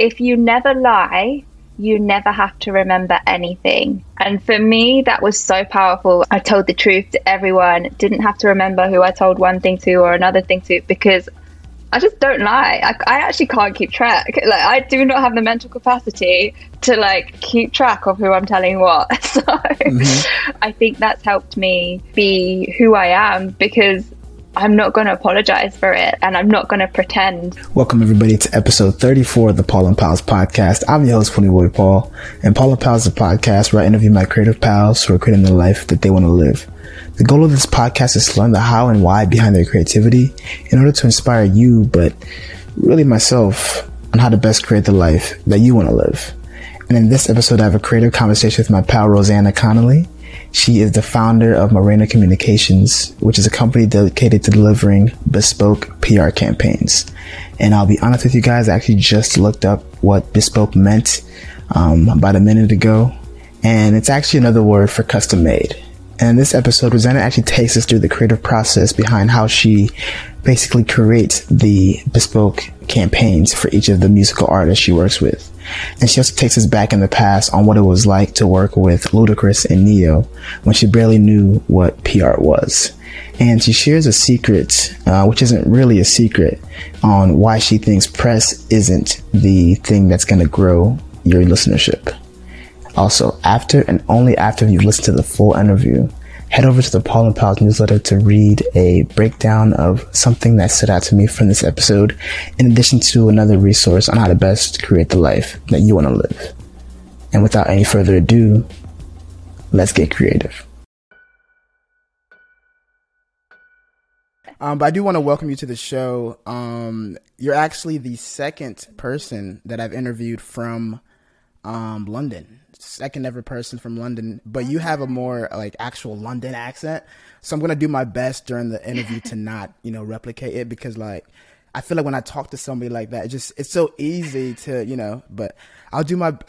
if you never lie, you never have to remember anything. And for me, that was so powerful. I told the truth to everyone, didn't have to remember who I told one thing to or another thing to because I just don't lie. I, I, actually can't keep track. Like I do not have the mental capacity to like keep track of who I'm telling what. So mm-hmm. I think that's helped me be who I am because I'm not going to apologize for it and I'm not going to pretend. Welcome, everybody, to episode 34 of the Paul and Pals podcast. I'm your host, Funny Boy Paul, and Paul and Pals is a podcast where I interview my creative pals who are creating the life that they want to live. The goal of this podcast is to learn the how and why behind their creativity in order to inspire you, but really myself, on how to best create the life that you want to live. And in this episode, I have a creative conversation with my pal, Rosanna Connolly. She is the founder of Morena Communications, which is a company dedicated to delivering bespoke PR campaigns. And I'll be honest with you guys, I actually just looked up what bespoke meant um, about a minute ago. And it's actually another word for custom made. And in this episode, Rosanna actually takes us through the creative process behind how she basically creates the bespoke campaigns for each of the musical artists she works with. And she also takes us back in the past on what it was like to work with Ludacris and Ne-Yo when she barely knew what PR was. And she shares a secret, uh, which isn't really a secret, on why she thinks press isn't the thing that's going to grow your listenership. Also, after and only after you've listened to the full interview, head over to the Paul and Pals newsletter to read a breakdown of something that stood out to me from this episode, in addition to another resource on how to best create the life that you want to live. And without any further ado, let's get creative. Um, but I do want to welcome you to the show. Um, you're actually the second person that I've interviewed from um, London second ever person from London, but you have a more like actual London accent. So I'm gonna do my best during the interview to not, you know, replicate it because like I feel like when I talk to somebody like that, it just it's so easy to, you know, but I'll do my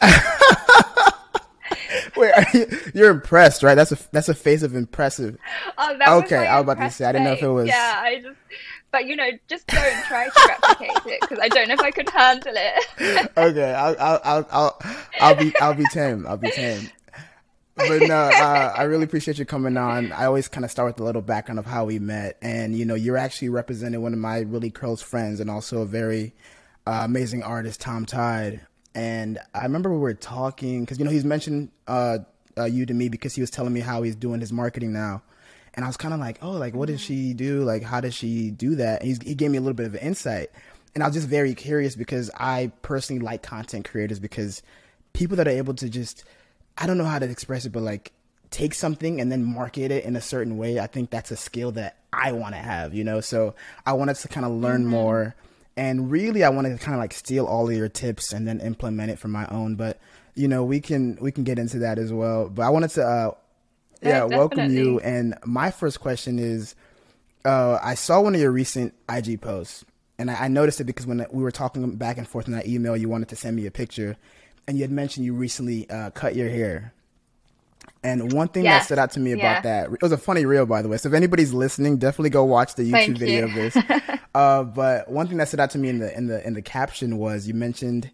Wait, you, you're impressed, right? That's a that's a face of impressive. Oh, okay, I was about to say. I didn't know if it was. Yeah, I just but you know, just don't try to replicate it because I don't know if I could handle it. okay, I'll, I'll, I'll, I'll, be, I'll be tame. I'll be tame. But no, uh, I really appreciate you coming on. I always kind of start with a little background of how we met, and you know, you're actually representing one of my really close friends and also a very uh, amazing artist, Tom Tide. And I remember we were talking because you know he's mentioned uh, uh, you to me because he was telling me how he's doing his marketing now and I was kind of like, oh, like what did she do? Like how did she do that? And he gave me a little bit of insight, and I was just very curious because I personally like content creators because people that are able to just I don't know how to express it, but like take something and then market it in a certain way. I think that's a skill that I want to have, you know. So I wanted to kind of learn mm-hmm. more, and really I wanted to kind of like steal all of your tips and then implement it for my own. But you know, we can we can get into that as well. But I wanted to uh, yeah, welcome you. And my first question is, uh, I saw one of your recent IG posts, and I, I, noticed it because when we were talking back and forth in that email, you wanted to send me a picture, and you had mentioned you recently uh, cut your hair. And one thing that stood out to me about that, it was a funny reel, by the way. So if anybody's listening, definitely go watch the YouTube video of this. uh, but one thing that stood out to me in the in the in the caption was you mentioned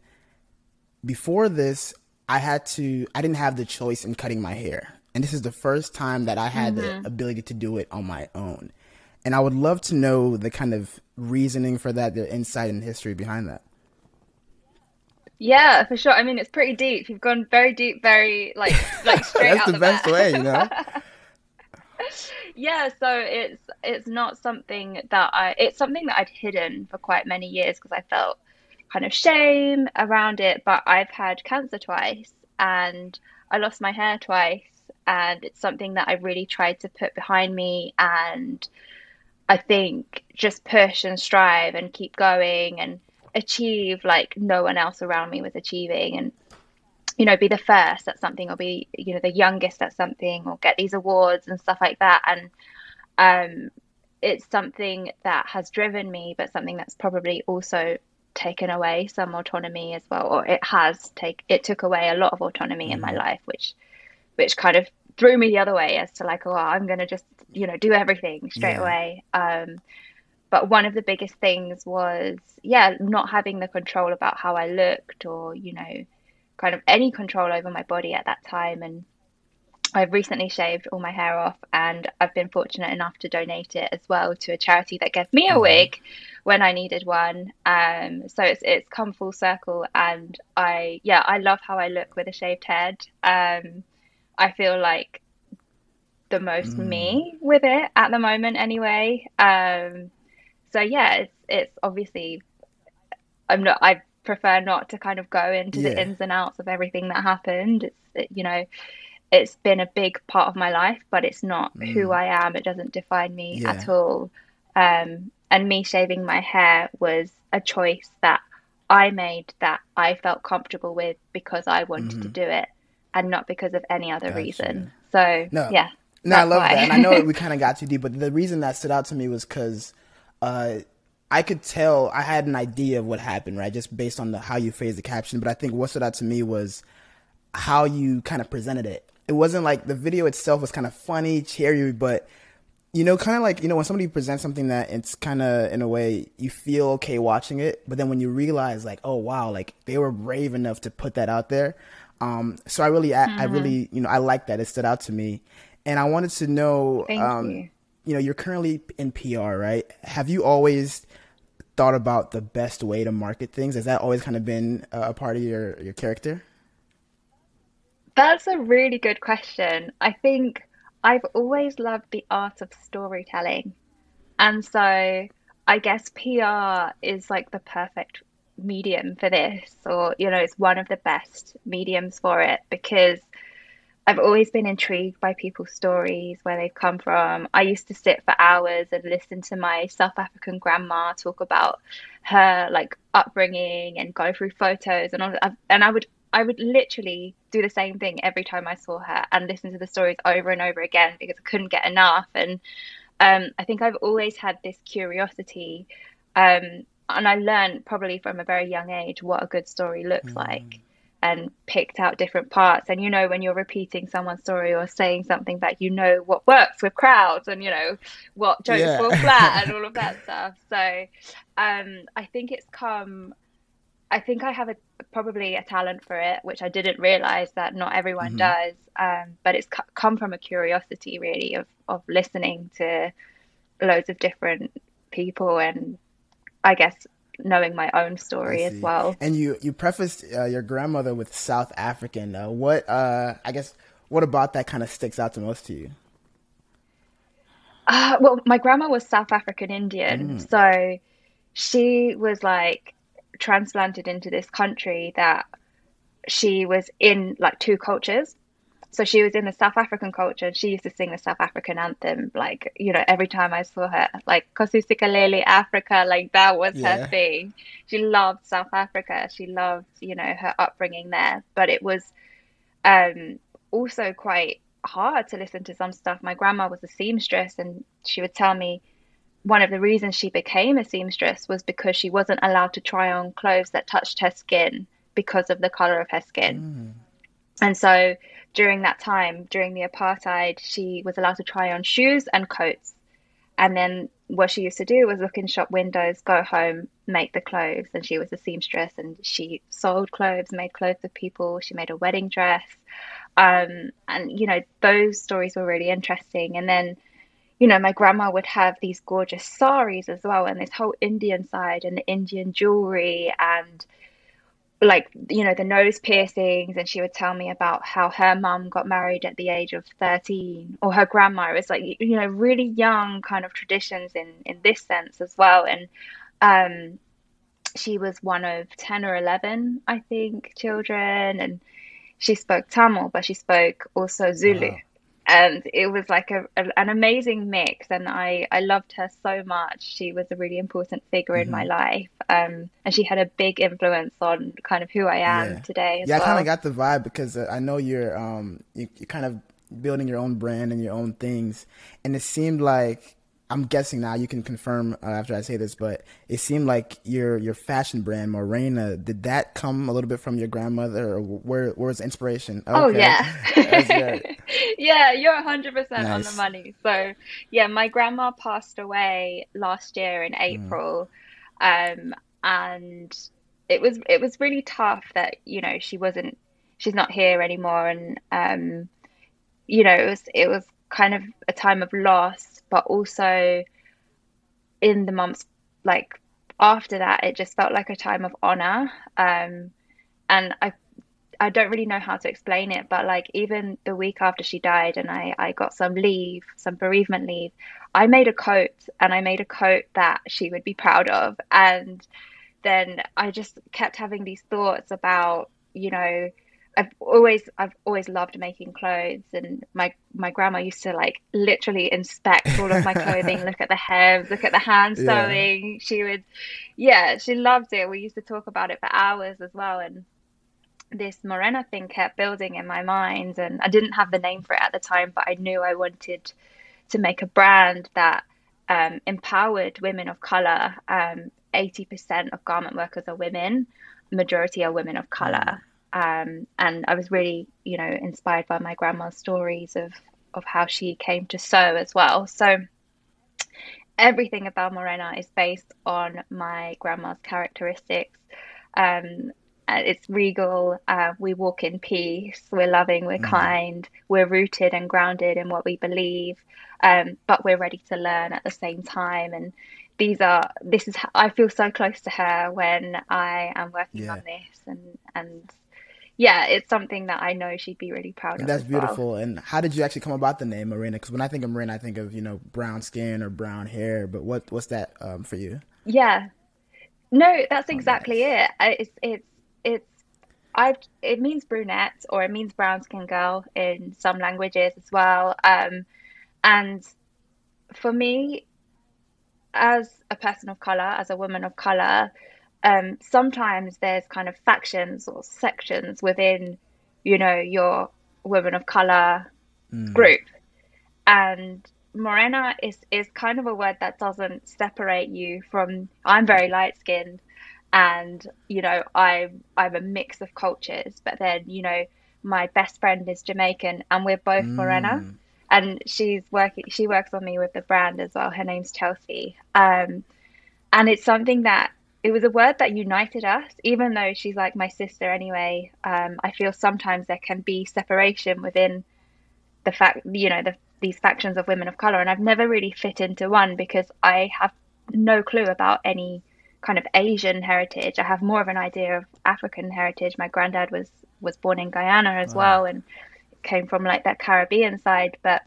before this, I had to, I didn't have the choice in cutting my hair and this is the first time that I had mm-hmm. the ability to do it on my own. And I would love to know the kind of reasoning for that, the insight and history behind that. Yeah, for sure. I mean, it's pretty deep. You've gone very deep, very like like straight. That's the, the best way, you know. yeah, so it's it's not something that I it's something that I'd hidden for quite many years because I felt kind of shame around it. But I've had cancer twice, and I lost my hair twice, and it's something that I really tried to put behind me and I think just push and strive and keep going and achieve like no one else around me was achieving and you know be the first at something or be you know the youngest at something or get these awards and stuff like that and um it's something that has driven me but something that's probably also taken away some autonomy as well or it has take it took away a lot of autonomy mm-hmm. in my mm-hmm. life which which kind of threw me the other way as to like, oh, I'm going to just, you know, do everything straight yeah. away. Um, but one of the biggest things was, yeah, not having the control about how I looked or, you know, kind of any control over my body at that time. And I've recently shaved all my hair off and I've been fortunate enough to donate it as well to a charity that gave me a mm-hmm. wig when I needed one. Um, so it's it's come full circle and I yeah, I love how I look with a shaved head. Um, I feel like the most mm. me with it at the moment anyway. Um, so yeah, it's it's obviously I'm not I prefer not to kind of go into yeah. the ins and outs of everything that happened. It's it, you know, it's been a big part of my life, but it's not mm. who I am. It doesn't define me yeah. at all. Um, and me shaving my hair was a choice that I made that I felt comfortable with because I wanted mm-hmm. to do it and not because of any other gotcha. reason. So no. yeah. No, I love why. that. And I know we kind of got too deep, but the reason that stood out to me was because uh, I could tell I had an idea of what happened, right? Just based on the, how you phrased the caption. But I think what stood out to me was how you kind of presented it. It wasn't like the video itself was kind of funny, cheery, but you know, kind of like you know when somebody presents something that it's kind of in a way you feel okay watching it, but then when you realize like, oh wow, like they were brave enough to put that out there. Um, so I really, I, mm-hmm. I really, you know, I like that. It stood out to me, and I wanted to know, um, you. you know, you're currently in PR, right? Have you always thought about the best way to market things? Has that always kind of been a part of your your character? That's a really good question. I think I've always loved the art of storytelling. And so I guess PR is like the perfect medium for this, or, you know, it's one of the best mediums for it because I've always been intrigued by people's stories, where they've come from. I used to sit for hours and listen to my South African grandma talk about her like upbringing and go through photos and all. And I would I would literally do the same thing every time I saw her and listen to the stories over and over again because I couldn't get enough. And um, I think I've always had this curiosity. Um, and I learned probably from a very young age what a good story looks mm. like and picked out different parts. And you know, when you're repeating someone's story or saying something that you know what works with crowds and you know what jokes yeah. fall flat and all of that stuff. So um, I think it's come. I think I have a probably a talent for it, which I didn't realize that not everyone mm-hmm. does. Um, but it's come from a curiosity, really, of of listening to loads of different people and I guess knowing my own story as well. And you you prefaced uh, your grandmother with South African. Uh, what uh, I guess what about that kind of sticks out the most to you? Uh, well, my grandma was South African Indian, mm. so she was like transplanted into this country that she was in like two cultures. So she was in the South African culture and she used to sing the South African anthem like you know every time I saw her like Nkosi Sikelel' Africa like that was yeah. her thing. She loved South Africa. She loved you know her upbringing there. But it was um also quite hard to listen to some stuff. My grandma was a seamstress and she would tell me one of the reasons she became a seamstress was because she wasn't allowed to try on clothes that touched her skin because of the color of her skin mm. and so during that time, during the apartheid, she was allowed to try on shoes and coats. And then what she used to do was look in shop windows, go home, make the clothes. And she was a seamstress and she sold clothes, made clothes for people. She made a wedding dress. Um, and, you know, those stories were really interesting. And then, you know, my grandma would have these gorgeous saris as well, and this whole Indian side and the Indian jewelry and like you know the nose piercings. And she would tell me about how her mum got married at the age of 13 or her grandma. Was like you know really young kind of traditions in in this sense as well. And um she was one of 10 or 11 i think children. And she spoke tamil but she spoke also zulu and it was like a, a, an amazing mix and I, I loved her so much she was a really important figure mm-hmm. in my mm-hmm. life um, and she had a big influence on kind of who i am yeah. today yeah well. i kind of got the vibe because uh, i know you're um, you, you're kind of building your own brand and your own things and it seemed like I'm guessing now you can confirm uh, after I say this, but it seemed like your your fashion brand Morena did that come a little bit from your grandmother, or where was inspiration? Okay. Oh yeah, yeah, you're 100 nice. percent on the money. So yeah, my grandma passed away last year in mm. April, mm. um, and it was it was really tough that you know she wasn't she's not here anymore, and um, you know it was it was kind of a time of loss, but also in the months like after that, it just felt like a time of honor. Um, and I, I don't really know how to explain it, but like even the week after she died, and I, I got some leave, some bereavement leave, I made a coat, and I made a coat that she would be proud of, and then I just kept having these thoughts about, you know, I've always I've always loved making clothes and my my grandma used to like literally inspect all of my clothing, look at the hems, look at the hand sewing. Yeah. She would yeah, she loved it. We used to talk about it for hours as well and this Morena thing kept building in my mind and I didn't have the name for it at the time, but I knew I wanted to make a brand that um, empowered women of color. Um, 80% of garment workers are women, majority are women of color. Um, and I was really, you know, inspired by my grandma's stories of of how she came to sew as well. So everything about Morena is based on my grandma's characteristics. Um, it's regal. Uh, we walk in peace. We're loving. We're mm. kind. We're rooted and grounded in what we believe, um, but we're ready to learn at the same time. And these are this is. I feel so close to her when I am working yeah. on this, and and yeah, it's something that I know she'd be really proud of. That's beautiful. Well. And how did you actually come about the name Morena? Because when I think of Morena, I think of you know brown skin or brown hair. But what what's that um, for you? Yeah, no, that's exactly oh, nice. it. It's it's it's I it means brunette or it means brown skin girl in some languages as well. Um, and for me, as a person of color, as a woman of color, um, sometimes there's kind of factions or sections within, you know, your women of color mm. group, and morena is is kind of a word that doesn't separate you from. I'm very light skinned, and you know, I'm I'm a mix of cultures, but then you know, my best friend is Jamaican, and we're both mm. morena. And she's working. She works on me with the brand as well. Her name's Chelsea, um, and it's something that it was a word that united us, even though she's like my sister anyway. Um, I feel sometimes there can be separation within the fact, you know, the, these factions of women of color, and I've never really fit into one because I have no clue about any kind of Asian heritage. I have more of an idea of African heritage. My granddad was was born in Guyana as wow. well, and came from like that Caribbean side, but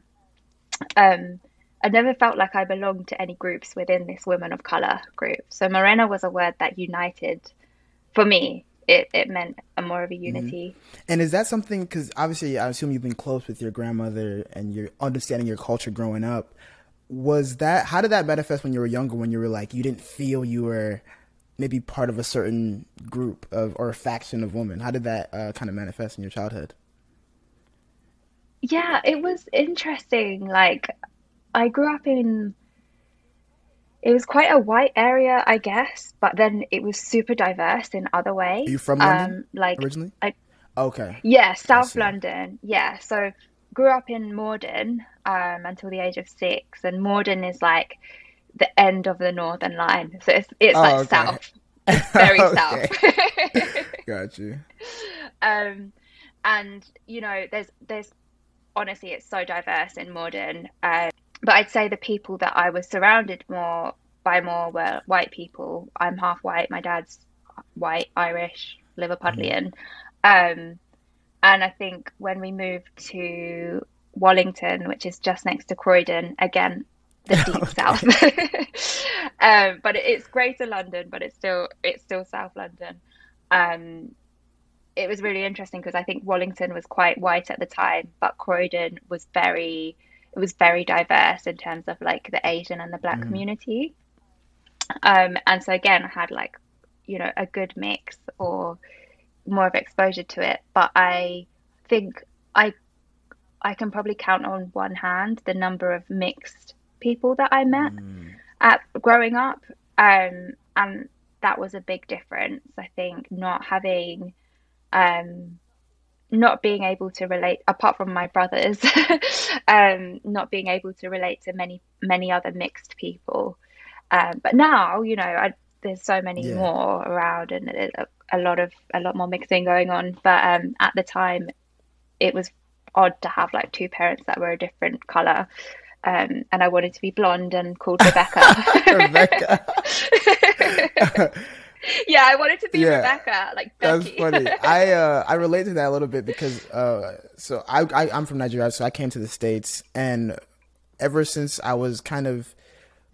um I never felt like I belonged to any groups within this women of color group. So Morena was a word that united for me. It, it meant a more of a mm-hmm. unity. Mm-hmm. And is that something, because obviously I assume you've been close with your grandmother and you're understanding your culture growing up. Was that, how did that manifest when you were younger, when you were like, you didn't feel you were maybe part of a certain group of, or a faction of women? How did that uh, kind of manifest in your childhood? Yeah, it was interesting. Like, I grew up in it was quite a white area, I guess, but then it was super diverse in other ways. Are you from London? Um, like originally? I, okay. Yeah, South London. Yeah, so grew up in Morden um, until the age of six, and Morden is like the end of the Northern Line, so it's it's oh, like okay. south, it's very south. Got you. Um, and you know, there's there's honestly, it's so diverse in Morden. Uh, but I'd say the people that I was surrounded more by more were white people. I'm half white. My dad's white, Irish, Liverpudlian. Mm-hmm. Um, and I think when we moved to Wallington, which is just next to Croydon, again, the deep south. um, but it's Greater London, but it's still it's still South London. Um, it was really interesting because I think Wallington was quite white at the time, but Croydon was very it was very diverse in terms of like the Asian and the Black mm. community. Um, and so again, I had like, you know, a good mix or more of exposure to it. But I think I I can probably count on one hand the number of mixed people that I met mm. at growing up. Um, and that was a big difference. I think not having, um, not being able to relate, apart from my brothers, um, not being able to relate to many many other mixed people. Um, but now, you know, I, there's so many yeah. more around, and a, a, lot of a lot more mixing going on. But um, at the time, it was odd to have like two parents that were a different color. Um, and I wanted to be blonde and called Rebecca. Rebecca. yeah, I wanted to be yeah, Rebecca, like Becky. That's funny. I uh, I relate to that a little bit because uh, so I, I I'm from Nigeria, so I came to the states, and ever since I was kind of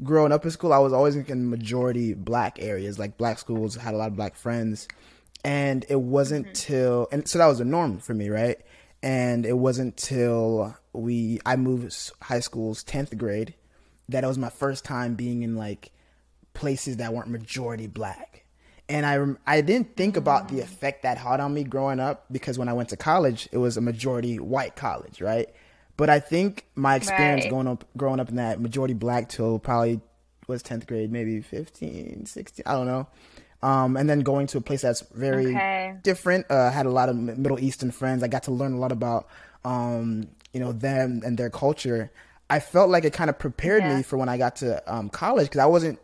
growing up in school, I was always in majority black areas, like black schools, had a lot of black friends, and it wasn't mm-hmm. till and so that was a norm for me, right? And it wasn't till we I moved high school's tenth grade that it was my first time being in like places that weren't majority black. And I I didn't think about the effect that had on me growing up because when I went to college, it was a majority white college, right? But I think my experience right. growing up growing up in that majority black till probably was 10th grade, maybe 15, 16, I don't know. Um, and then going to a place that's very okay. different. Uh, had a lot of Middle Eastern friends. I got to learn a lot about, um, you know, them and their culture. I felt like it kind of prepared yeah. me for when I got to um, college because I wasn't.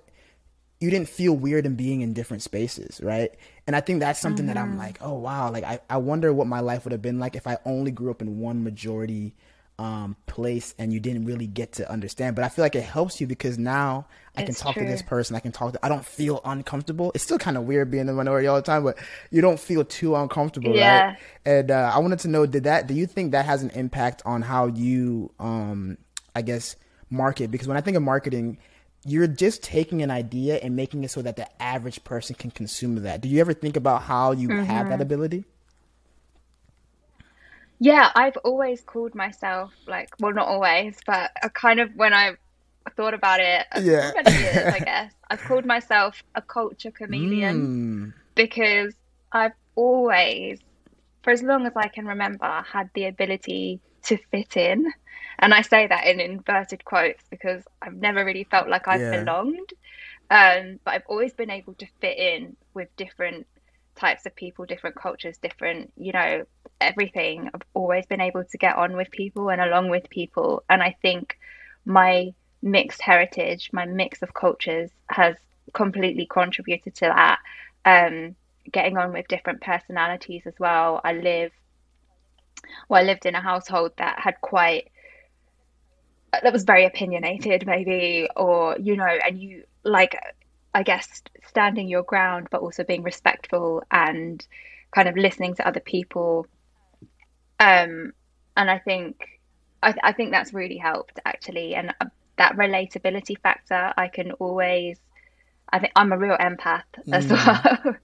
You didn't feel weird in being in different spaces, right? And I think that's something mm-hmm. that I'm mm-hmm. like, oh wow, like I, I wonder what my life would have been like if I only grew up in one majority um, place and you didn't really get to understand. But I feel like it helps you because now I it's can talk true. to this person. I can talk to, I don't feel uncomfortable. It's still kind of weird being the minority all the time, but you don't feel too uncomfortable, yeah. right? And uh, I wanted to know, did that, do you think that has an impact on how you, um, I guess, market? Because when I think of marketing, you're just taking an idea and making it so that the average person can consume that. Do you ever think about how you mm-hmm. have that mm-hmm. ability? Yeah, I've always called myself like, well, not always, but I kind of when I thought about it, yeah, years, I guess I've called myself a culture chameleon mm. because I've always, for as long as I can remember, had the ability to fit in, and I say that in inverted quotes because I've never really felt like I've yeah. belonged. Um, but I've always been able to fit in with different types of people, different cultures, different, you know, everything. I've always been able to get on with people and along with people. And I think my mixed heritage, my mix of cultures has completely contributed to that. Um, getting on with different personalities as well. I live, well, I lived in a household that had quite, that was very opinionated, maybe, or, you know, and you like, I guess, standing your ground, but also being respectful and kind of listening to other people. Um, and I think, I, I think that's really helped actually. And uh, that relatability factor, I can always, I think I'm a real empath as mm. well.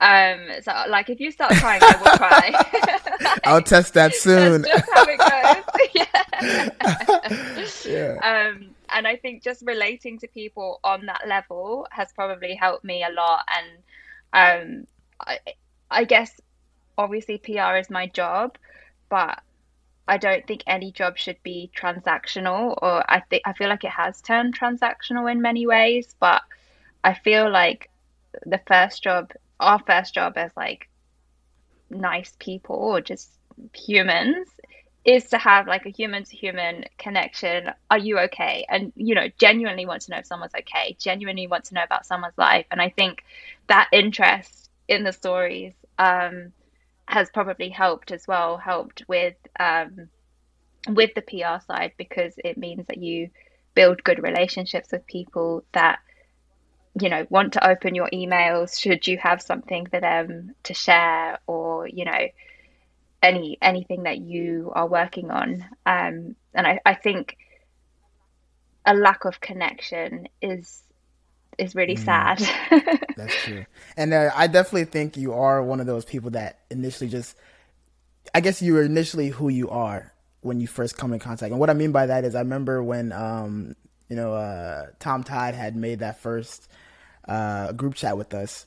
um, so like if you start crying, I will cry. like, I'll test that soon. That's just how it goes. yeah. yeah. Um, and I think just relating to people on that level has probably helped me a lot. And um, I, I guess obviously PR is my job, but I don't think any job should be transactional. Or I think I feel like it has turned transactional in many ways, but I feel like the first job, our first job as like nice people or just humans is to have like a human to human connection. Are you okay? And, you know, genuinely want to know if someone's okay, genuinely want to know about someone's life. And I think that interest in the stories um, has probably helped as well, helped with um, with the PR side because it means that you build good relationships with people that you know want to open your emails should you have something for them to share or you know any anything that you are working on. Um, and I, I think a lack of connection is is really mm, sad. That's true. And uh, i definitely think you are one of those people that initially just i guess you were initially who you are when you first come in contact. And what i mean by that is i remember when um, you know uh, tom todd had made that first uh, group chat with us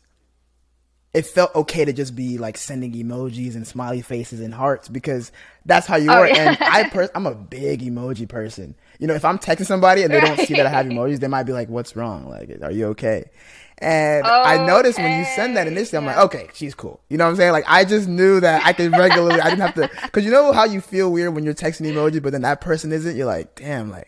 it felt okay to just be like sending emojis and smiley faces and hearts because that's how you Oh, are. yeah. And I per- I'm a big emoji person. You know, if I'm texting somebody and they don't see that I have emojis, they might be like, "What's wrong? Like, are you okay?" And I noticed when you send that Okay, initially, I'm like, "Okay, she's cool." You know what I'm saying? Like, I just knew that I could regularly. I didn't have to because you know how you feel weird when you're texting emojis, but then that person isn't. You're like, "Damn, like."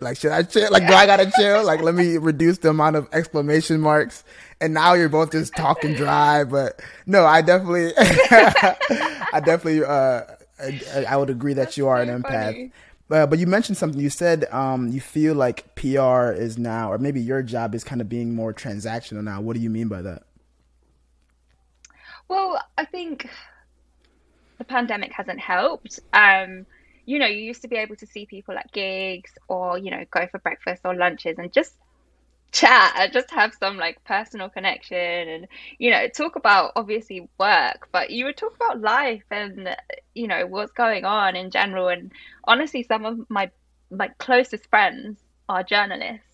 Like, should I chill? Like, do I gotta chill? Like, let me reduce the amount of exclamation marks. And now you're both just talking dry. But no, I definitely, I definitely, uh, I, I would agree that you are an empath. funny. Uh, but you mentioned something. You said um, you feel like PR is now, or maybe your job is kind of being more transactional now. What do you mean by that? Well, I think the pandemic hasn't helped. Um, you know, you used to be able to see people at gigs or, you know, go for breakfast or lunches and just chat and just have some like personal connection and, you know, talk about obviously work, but you would talk about life and, you know, what's going on in general. And honestly, some of my like closest friends are journalists.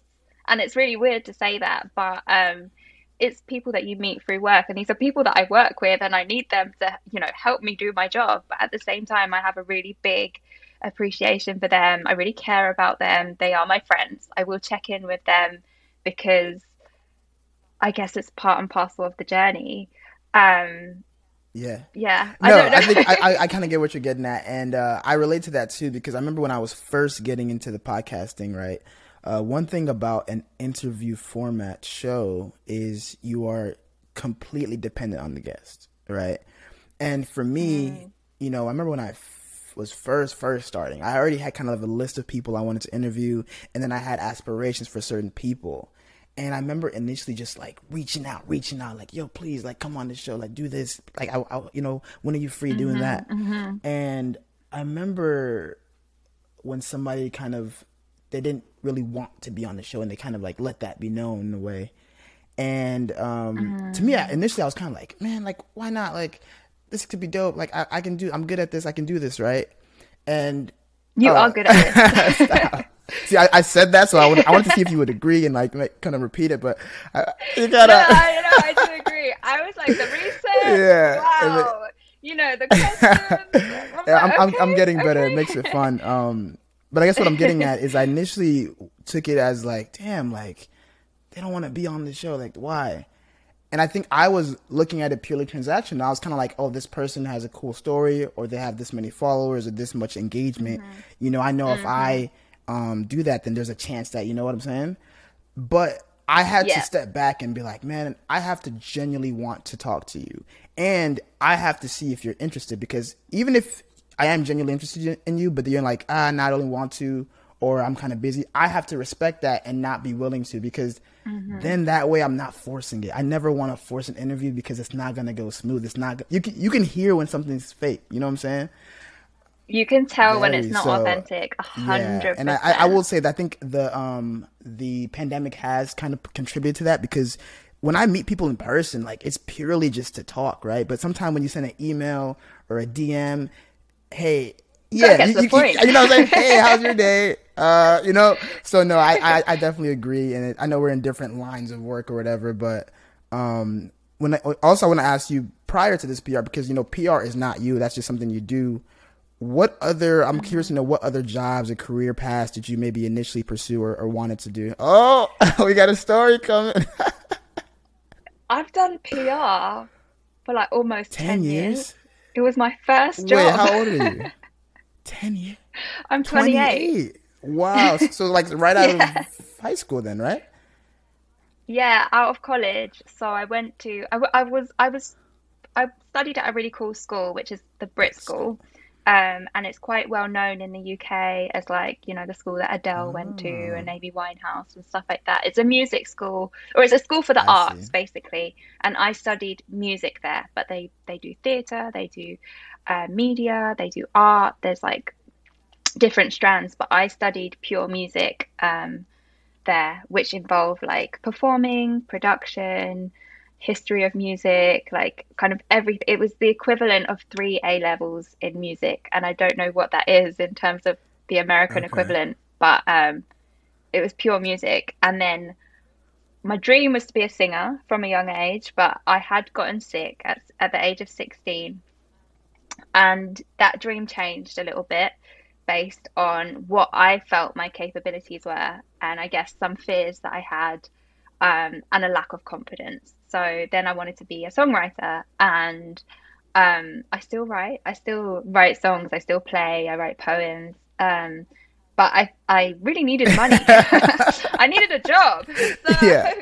And it's really weird to say that, but um it's people that you meet through work and these are people that I work with and I need them to you know help me do my job but at the same time I have a really big appreciation for them I really care about them they are my friends I will check in with them because I guess it's part and parcel of the journey um Yeah. yeah I No, I think I, I, kind of get what you're getting at, and uh, I relate to that too because I remember when I was first getting into the podcasting. Right, uh, one thing about an interview format show is you are completely dependent on the guest, right? And for me, you know, I remember when I was first first starting, I already had kind of a list of people I wanted to interview, and then I had aspirations for certain people. And I remember initially just like reaching out, reaching out, like, yo, please, like, come on the show, like, do this. Like, I, I you know, when are you free doing mm-hmm, that? Mm-hmm. And I remember when somebody kind of, they didn't really want to be on the show and they kind of like let that be known in a way. And um, to me, mm-hmm. I, initially, I was kind of like, man, like, why not? Like, this could be dope. Like, I, I can do, I'm good at this. I can do this, right? And you uh, are good at Stop. See, I, I said that, so I, would, I wanted to see if you would agree and like make, kind of repeat it, but I, you gotta. no, I know I do agree I was like the research Yeah, and it- wow you know the questions yeah, I'm, I'm, I'm getting better. It makes it fun. Um, but I guess what I'm getting at is I initially took it as like, damn, like they don't want to be on the show. Like, why? And I think I was looking at it purely transactional. I was kind of like, oh, this person has a cool story, or they have this many followers, or this much engagement. You know, I know if I um, do that, then there's a chance that you know what I'm saying. But I had Yeah. to step back and be like, man, I have to genuinely want to talk to you. And I have to see if you're interested because even if I am genuinely interested in- you, but you're like, ah, no, I don't want to, or I'm kind of busy, I have to respect that and not be willing to because then that way I'm not forcing it. I never want to force an interview because it's not going to go smooth. It's not, you can, you can hear when something's fake. You know what I'm saying? You can tell when it's not so, authentic, a Yeah, hundred and I. I I will say that I think the um the pandemic has kind of contributed to that because when I meet people in person, like it's purely just to talk, right? But sometimes when you send an email or a DM, hey, yeah, you, you, you know what Hey, how's your day? Uh, you know, so no, I, I, I definitely agree, and it, I know we're in different lines of work or whatever, but um, when I, also I want to ask you prior to this PR because you know PR is not you; that's just something you do. What other? I'm curious to know what other jobs or career paths did you maybe initially pursue or, or wanted to do? Oh, we got a story coming. I've done PR for like almost 10, Ten years. years? It was my first job. Wait, how old are you? Ten years. I'm 28. 28. Wow. So like right out Yeah. of high school then, right? Yeah, out of college. So I went to, I was, I was, I studied at a really cool school, which is the Brit School. Um, and it's quite well known in the UK as like, you know, the school that Adele went to Ah. and Amy Winehouse and stuff like that. It's a music school, or it's a school for the I arts, see. basically. And I studied music there, but they they do theatre, they do uh, media, they do art. There's like different strands, but I studied pure music um, there, which involved like performing, production, history of music, like kind of every. It was the equivalent of three A levels in music, and I don't know what that is in terms of the American Okay. equivalent, but um, it was pure music. And then my dream was to be a singer from a young age, but I had gotten sick at, at the age of 16. And that dream changed a little bit based on what I felt my capabilities were, and I guess some fears that I had, um, and a lack of confidence. So then I wanted to be a songwriter, and um, I still write. I still write songs. I still play. I write poems. Um, but I, I really needed money. I needed a job. So yeah.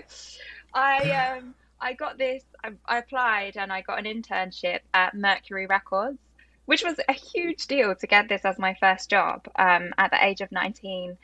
I, um, I got this. I, I applied and I got an internship at Mercury Records which was a huge deal to get this as my first job um, at the age of 19.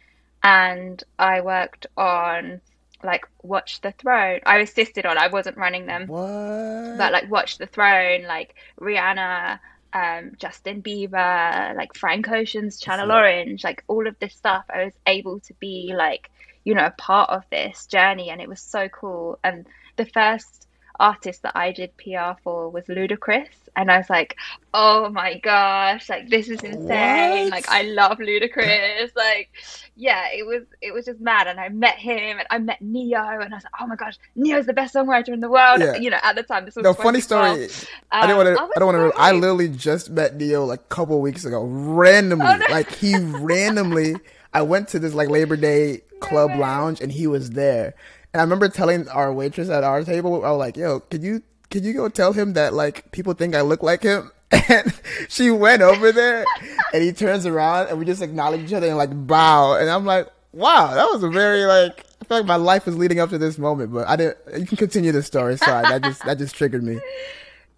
And I worked on like Watch the Throne. I assisted on, I wasn't running them. What? But like Watch the Throne, like Rihanna, um, Justin Bieber, like Frank Ocean's Channel. Orange, like all of this stuff. I was able to be like, you know, a part of this journey and it was so cool. And the first artist that I did PR for was Ludacris, and I was like, oh my gosh, like this is insane. What? Like I love Ludacris. like, yeah, it was it was just mad. And I met him, and I met Ne-Yo, and I was like, oh my gosh, Ne-Yo's the best songwriter in the world. Yeah. You know, at the time, this was no funny story. Um, I didn't want to. I, I, don't want to. I literally just met Ne-Yo like a couple weeks ago, randomly. Oh, no. Like he randomly. I went to this like Labor Day club no lounge, and he was there. And I remember telling our waitress at our table, I was like, "Yo, could you could you go tell him that like people think I look like him?" And she went over there, and he turns around, and we just acknowledge each other and like bow. And I'm like, "Wow, that was a very like." I feel like my life was leading up to this moment, but I didn't. You can continue the story. Sorry, that just that just triggered me.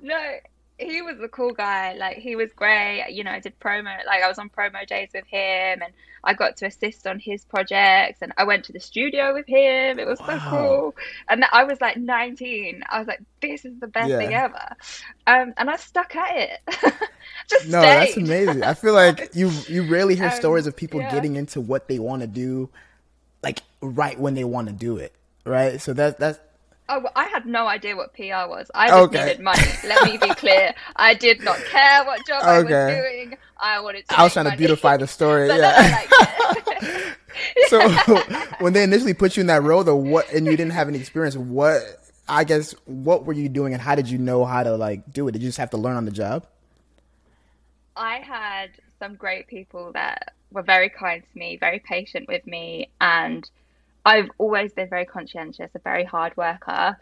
No, he was the cool guy. Like he was great. You know, I did promo. Like I was on promo days with him, and I got to assist on his projects. And I went to the studio with him. It was wow. so cool. And I was like 19. I was like, this is the best yeah. thing ever. Um, and I stuck at it. Just no, stayed. that's amazing. I feel like you you rarely hear um, stories of people yeah. getting into what they want to do, like right when they want to do it. Right. So that that's Oh, I had no idea what PR was. I just okay. needed money. Let me be clear. I did not care what job okay. I was doing. I wanted to. I was trying money. to beautify the story. so yeah. so when they initially put you in that role, though, what and you didn't have any experience, what I guess what were you doing, and how did you know how to like do it? Did you just have to learn on the job? I had some great people that were very kind to me, very patient with me, and I've always been very conscientious, a very hard worker.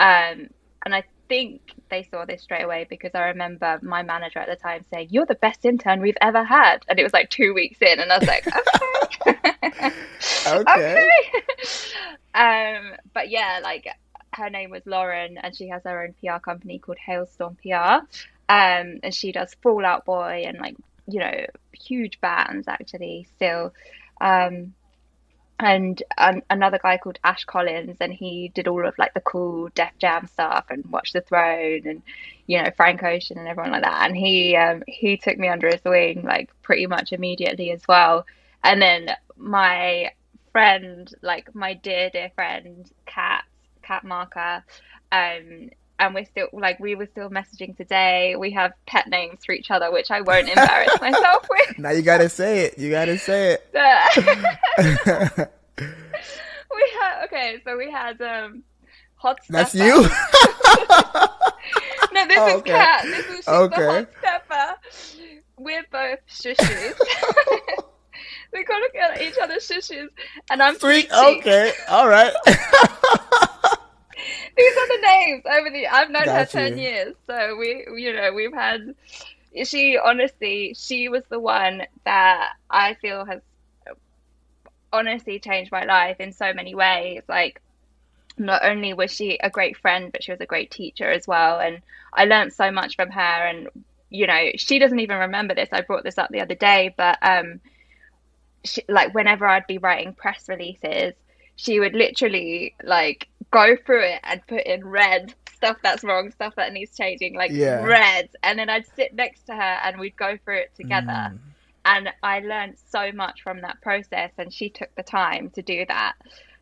Um, and I think they saw this straight away because I remember my manager at the time saying, You're the best intern we've ever had. And it was like two weeks in, and I was like, Okay. okay. okay. um, but yeah, like her name was Lauren, and she has her own PR company called Hailstorm PR. Um, and she does Fall Out Boy and like, you know, huge bands actually still. Um, and an, another guy called Ash Collins, and he did all of like the cool Def Jam stuff and Watch the Throne and you know Frank Ocean and everyone like that. And he um, he took me under his wing like pretty much immediately as well. And then my friend, like my dear dear friend, Kat Kat Marker, um, and we're still like we were still messaging today. We have pet names for each other, which I won't embarrass myself with. Now you gotta say it. You gotta say it. we had okay, so we had um hot. That's you. no, this oh, is okay. Kat. This is okay. hot stepper. We're both shushes. we got to get each other shushes, and I'm sweet. Okay, all right. These are the names over the. I've known Got her ten years, so we, you know, we've had. She honestly, she was the one that I feel has honestly changed my life in so many ways. Like, not only was she a great friend, but she was a great teacher as well, and I learned so much from her. And you know, she doesn't even remember this. I brought this up the other day, but um, she, like whenever I'd be writing press releases, she would literally like go through it and put in red stuff that's wrong, stuff that needs changing, like yeah. red. And then I'd sit next to her and we'd go through it together. Mm. And I learned so much from that process, and she took the time to do that.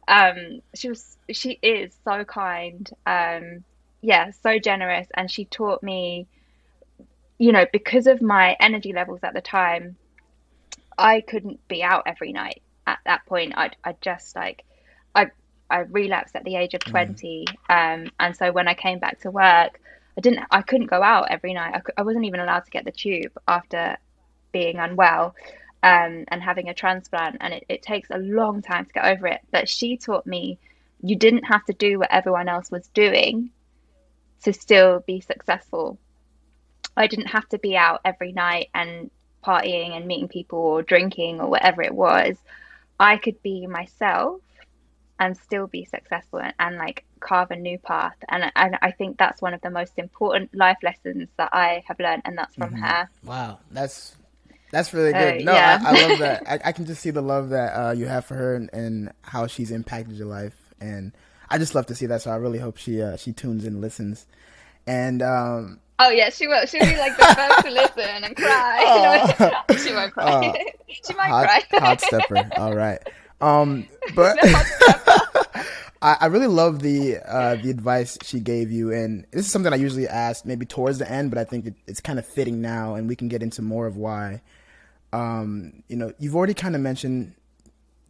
Um, she was, she is so kind. Um, yeah, so generous, and she taught me, you know, because of my energy levels at the time, I couldn't be out every night. At that point, I'd, I'd just like, I relapsed at the age of mm. 20. Mm. Um, and so when I came back to work, I didn't, I couldn't go out every night. I, I wasn't even allowed to get the tube after being unwell um, and having a transplant. And it, it takes a long time to get over it. But she taught me you didn't have to do what everyone else was doing to still be successful. I didn't have to be out every night and partying and meeting people or drinking or whatever it was. I could be myself and still be successful and, and like carve a new path. And, and I think that's one of the most important life lessons that I have learned, and that's from mm-hmm. her. Wow, that's that's really good. Uh, no, yeah. I, I, love that. I, I, can just see the love that uh, you have for her and, and, how she's impacted your life, and I just love to see that. So I really hope she uh, she tunes in, listens, and um, Oh yeah, she will. She'll be like the first to listen and cry. Oh. she won't cry. She might hot, cry. hot stepper. All right. Um, but I, I really love the uh, the advice she gave you, and this is something I usually ask maybe towards the end, but I think it, it's kind of fitting now, and we can get into more of why. Um, you know, you've already kind of mentioned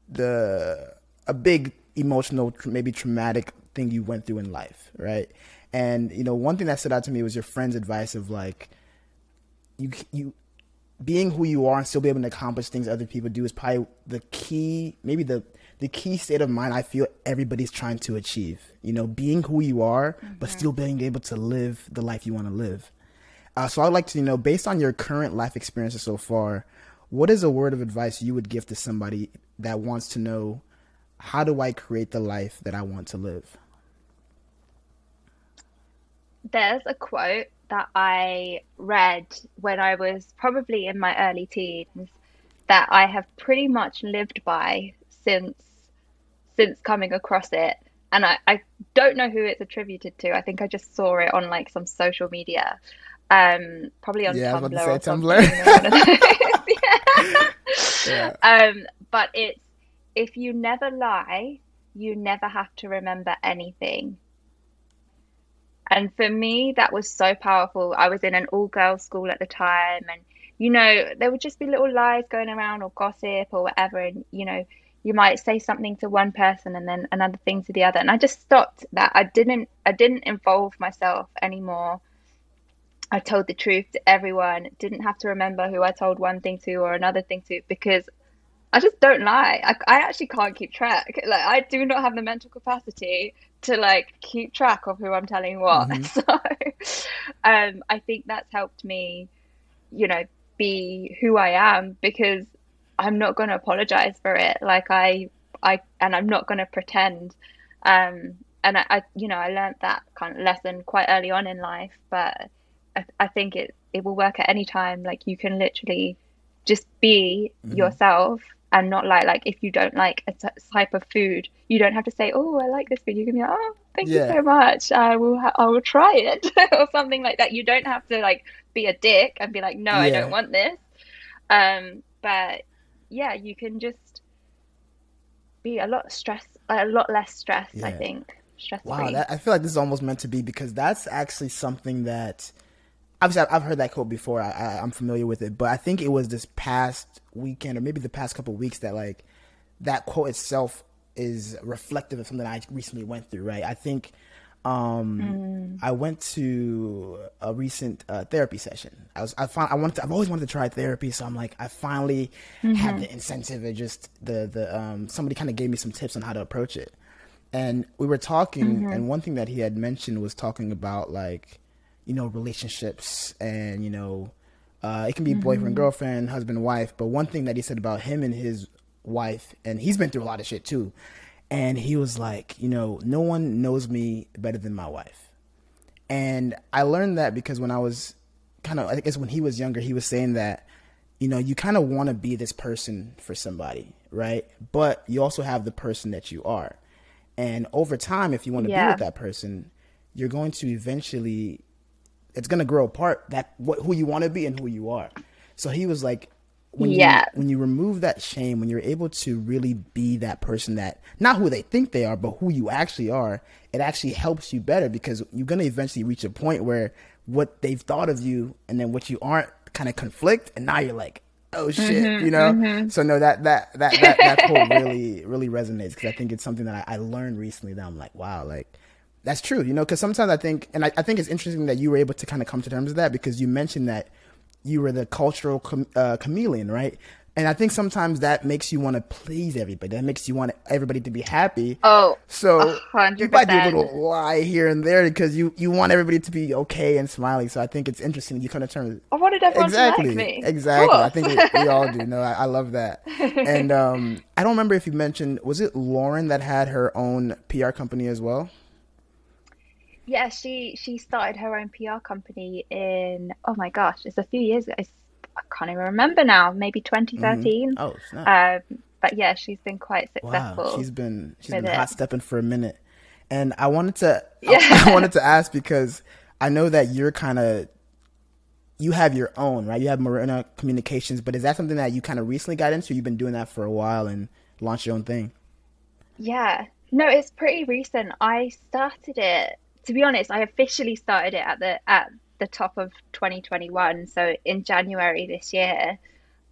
the a big emotional, maybe traumatic thing you went through in life, right? And you know, one thing that stood out to me was your friend's advice of like, you you being who you are and still be able to accomplish things other people do is probably the key, maybe the the key state of mind I feel everybody's trying to achieve. You know, being who you are, mm-hmm. but still being able to live the life you want to live. Uh, so I'd like to, you know, based on your current life experiences so far, what is a word of advice you would give to somebody that wants to know how do I create the life that I want to live? There's a quote that I read when I was probably in my early teens that I have pretty much lived by since since coming across it. And I, I don't know who it's attributed to. I think I just saw it on like some social media. Um probably on yeah, Tumblr. I Tumblr. yeah. yeah. Um but it's if you never lie, you never have to remember anything. And for me, that was so powerful. I was in an all girls school at the time, and you know, there would just be little lies going around or gossip or whatever. And you know, you might say something to one person and then another thing to the other. And I just stopped that. I didn't, I didn't involve myself anymore. I told the truth to everyone. Didn't have to remember who I told one thing to or another thing to because I just don't lie. I, I actually can't keep track. Like I do not have the mental capacity to like keep track of who I'm telling what. Mm-hmm. So um, I think that's helped me, you know, be who I am because I'm not going to apologize for it. Like I, I, and I'm not going to pretend. Um, and I, I, you know, I learned that kind of lesson quite early on in life, but I, I think it, it will work at any time. Like you can literally just be mm-hmm. yourself and not like like if you don't like a t- type of food, you don't have to say, "Oh, I like this food." You can be like, "Oh, thank yeah. you so much. I will ha- I will try it," or something like that. You don't have to like be a dick and be like, "No, yeah. I don't want this." Um, but yeah, you can just be a lot stress, a lot less stressed. Yeah. I think. Stress wow, that, I feel like this is almost meant to be because that's actually something that obviously I've heard that quote before. I, am familiar with it, but I think it was this past weekend or maybe the past couple weeks that like that quote itself is reflective of something I recently went through. Right? I think um, mm. I went to a recent uh, therapy session. I was I found I wanted to, I've always wanted to try therapy, so I'm like I finally mm-hmm. had the incentive. and just the the um, somebody kind of gave me some tips on how to approach it, and we were talking, mm-hmm. and one thing that he had mentioned was talking about like you know relationships and you know uh, it can be mm-hmm. boyfriend girlfriend husband wife but one thing that he said about him and his wife and he's been through a lot of shit too and he was like you know no one knows me better than my wife and i learned that because when i was kind of i guess when he was younger he was saying that you know you kind of want to be this person for somebody right but you also have the person that you are and over time if you want to yeah. be with that person you're going to eventually it's gonna grow apart that what who you want to be and who you are. So he was like, when yeah. you when you remove that shame, when you're able to really be that person that not who they think they are, but who you actually are, it actually helps you better because you're gonna eventually reach a point where what they've thought of you and then what you aren't kind of conflict, and now you're like, oh shit, mm-hmm, you know. Mm-hmm. So no, that that that that, that quote really really resonates because I think it's something that I, I, learned recently that I'm like, wow, like that's true, you know. Because sometimes I think, and I, I think it's interesting that you were able to kind of come to terms with that because you mentioned that you were the cultural uh, chameleon, right? And I think sometimes that makes you want to please everybody. That makes you want everybody to be happy. Oh, so 100%. you might do a little lie here and there because you, you want everybody to be okay and smiling. So I think it's interesting. You kind of turn. I wanted everyone exactly, to like me. Exactly. Cool. I think we, we, all do. No, I, I love that. and um, I don't remember if you mentioned was it Lauren that had her own PR company as well. Yeah, she she started her own PR company in oh my gosh, it's a few years ago. It's I can't even remember now, maybe 2013. Mm-hmm. Oh, um, but yeah, she's been quite successful. Wow, she's been she's been hot stepping for a minute, and I wanted to yeah. I, I wanted to ask because I know that you're kind of you have your own right. You have Morena Communications, but is that something that you kind of recently got into? You've been doing that for a while and launched your own thing. Yeah, no, it's pretty recent. I started it. To be honest, I officially started it at the at the top of 2021, so in January this year.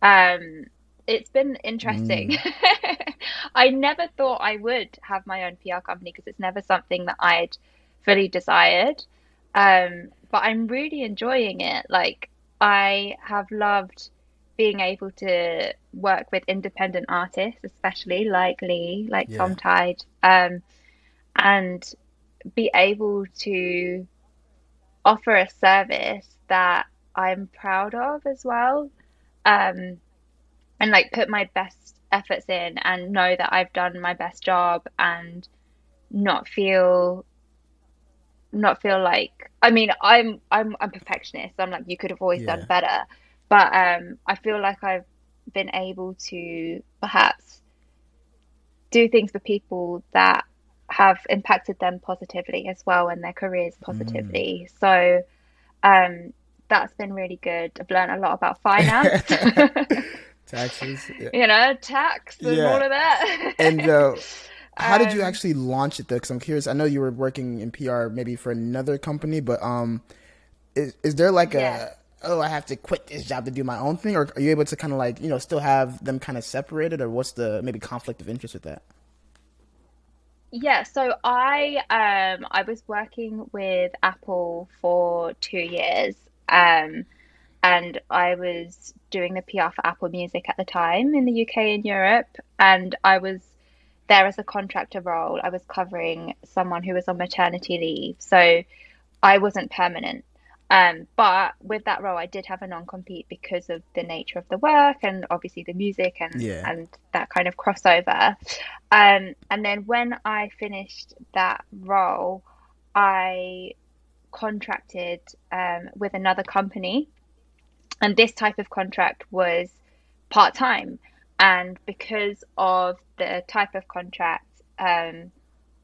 Um, it's been interesting. Mm. I never thought I would have my own PR company because it's never something that I'd fully desired. Um, but I'm really enjoying it. Like, I have loved being able to work with independent artists, especially like Lee, like yeah. Tom Tide, um, and be able to offer a service that I'm proud of as well. Um, and like put my best efforts in and know that I've done my best job and not feel not feel like I mean I'm I'm I'm perfectionist. I'm like you could have always yeah. done better. But um I feel like I've been able to perhaps do things for people that have impacted them positively as well and their careers positively. Mm. So um, that's been really good. I've learned a lot about finance. Taxes. Yeah. You know, tax and yeah. all of that. and uh, how um, did you um, actually launch it though? Because I'm curious. I know you were working in PR maybe for another company, but um, is, is there like yeah. a oh, I have to quit this job to do my own thing, or are you able to kind of like you know still have them kind of separated, or what's the maybe conflict of interest with that? Yeah, so I um I was working with Apple for two years, um, and I was doing the PR for Apple Music at the time in the UK and Europe, and I was there as a contractor role. I was covering someone who was on maternity leave, so I wasn't permanent. Um, but with that role, I did have a non compete because of the nature of the work and obviously the music and yeah. and that kind of crossover. Um, and then when I finished that role, I contracted um, with another company, and this type of contract was part time. And because of the type of contract, um,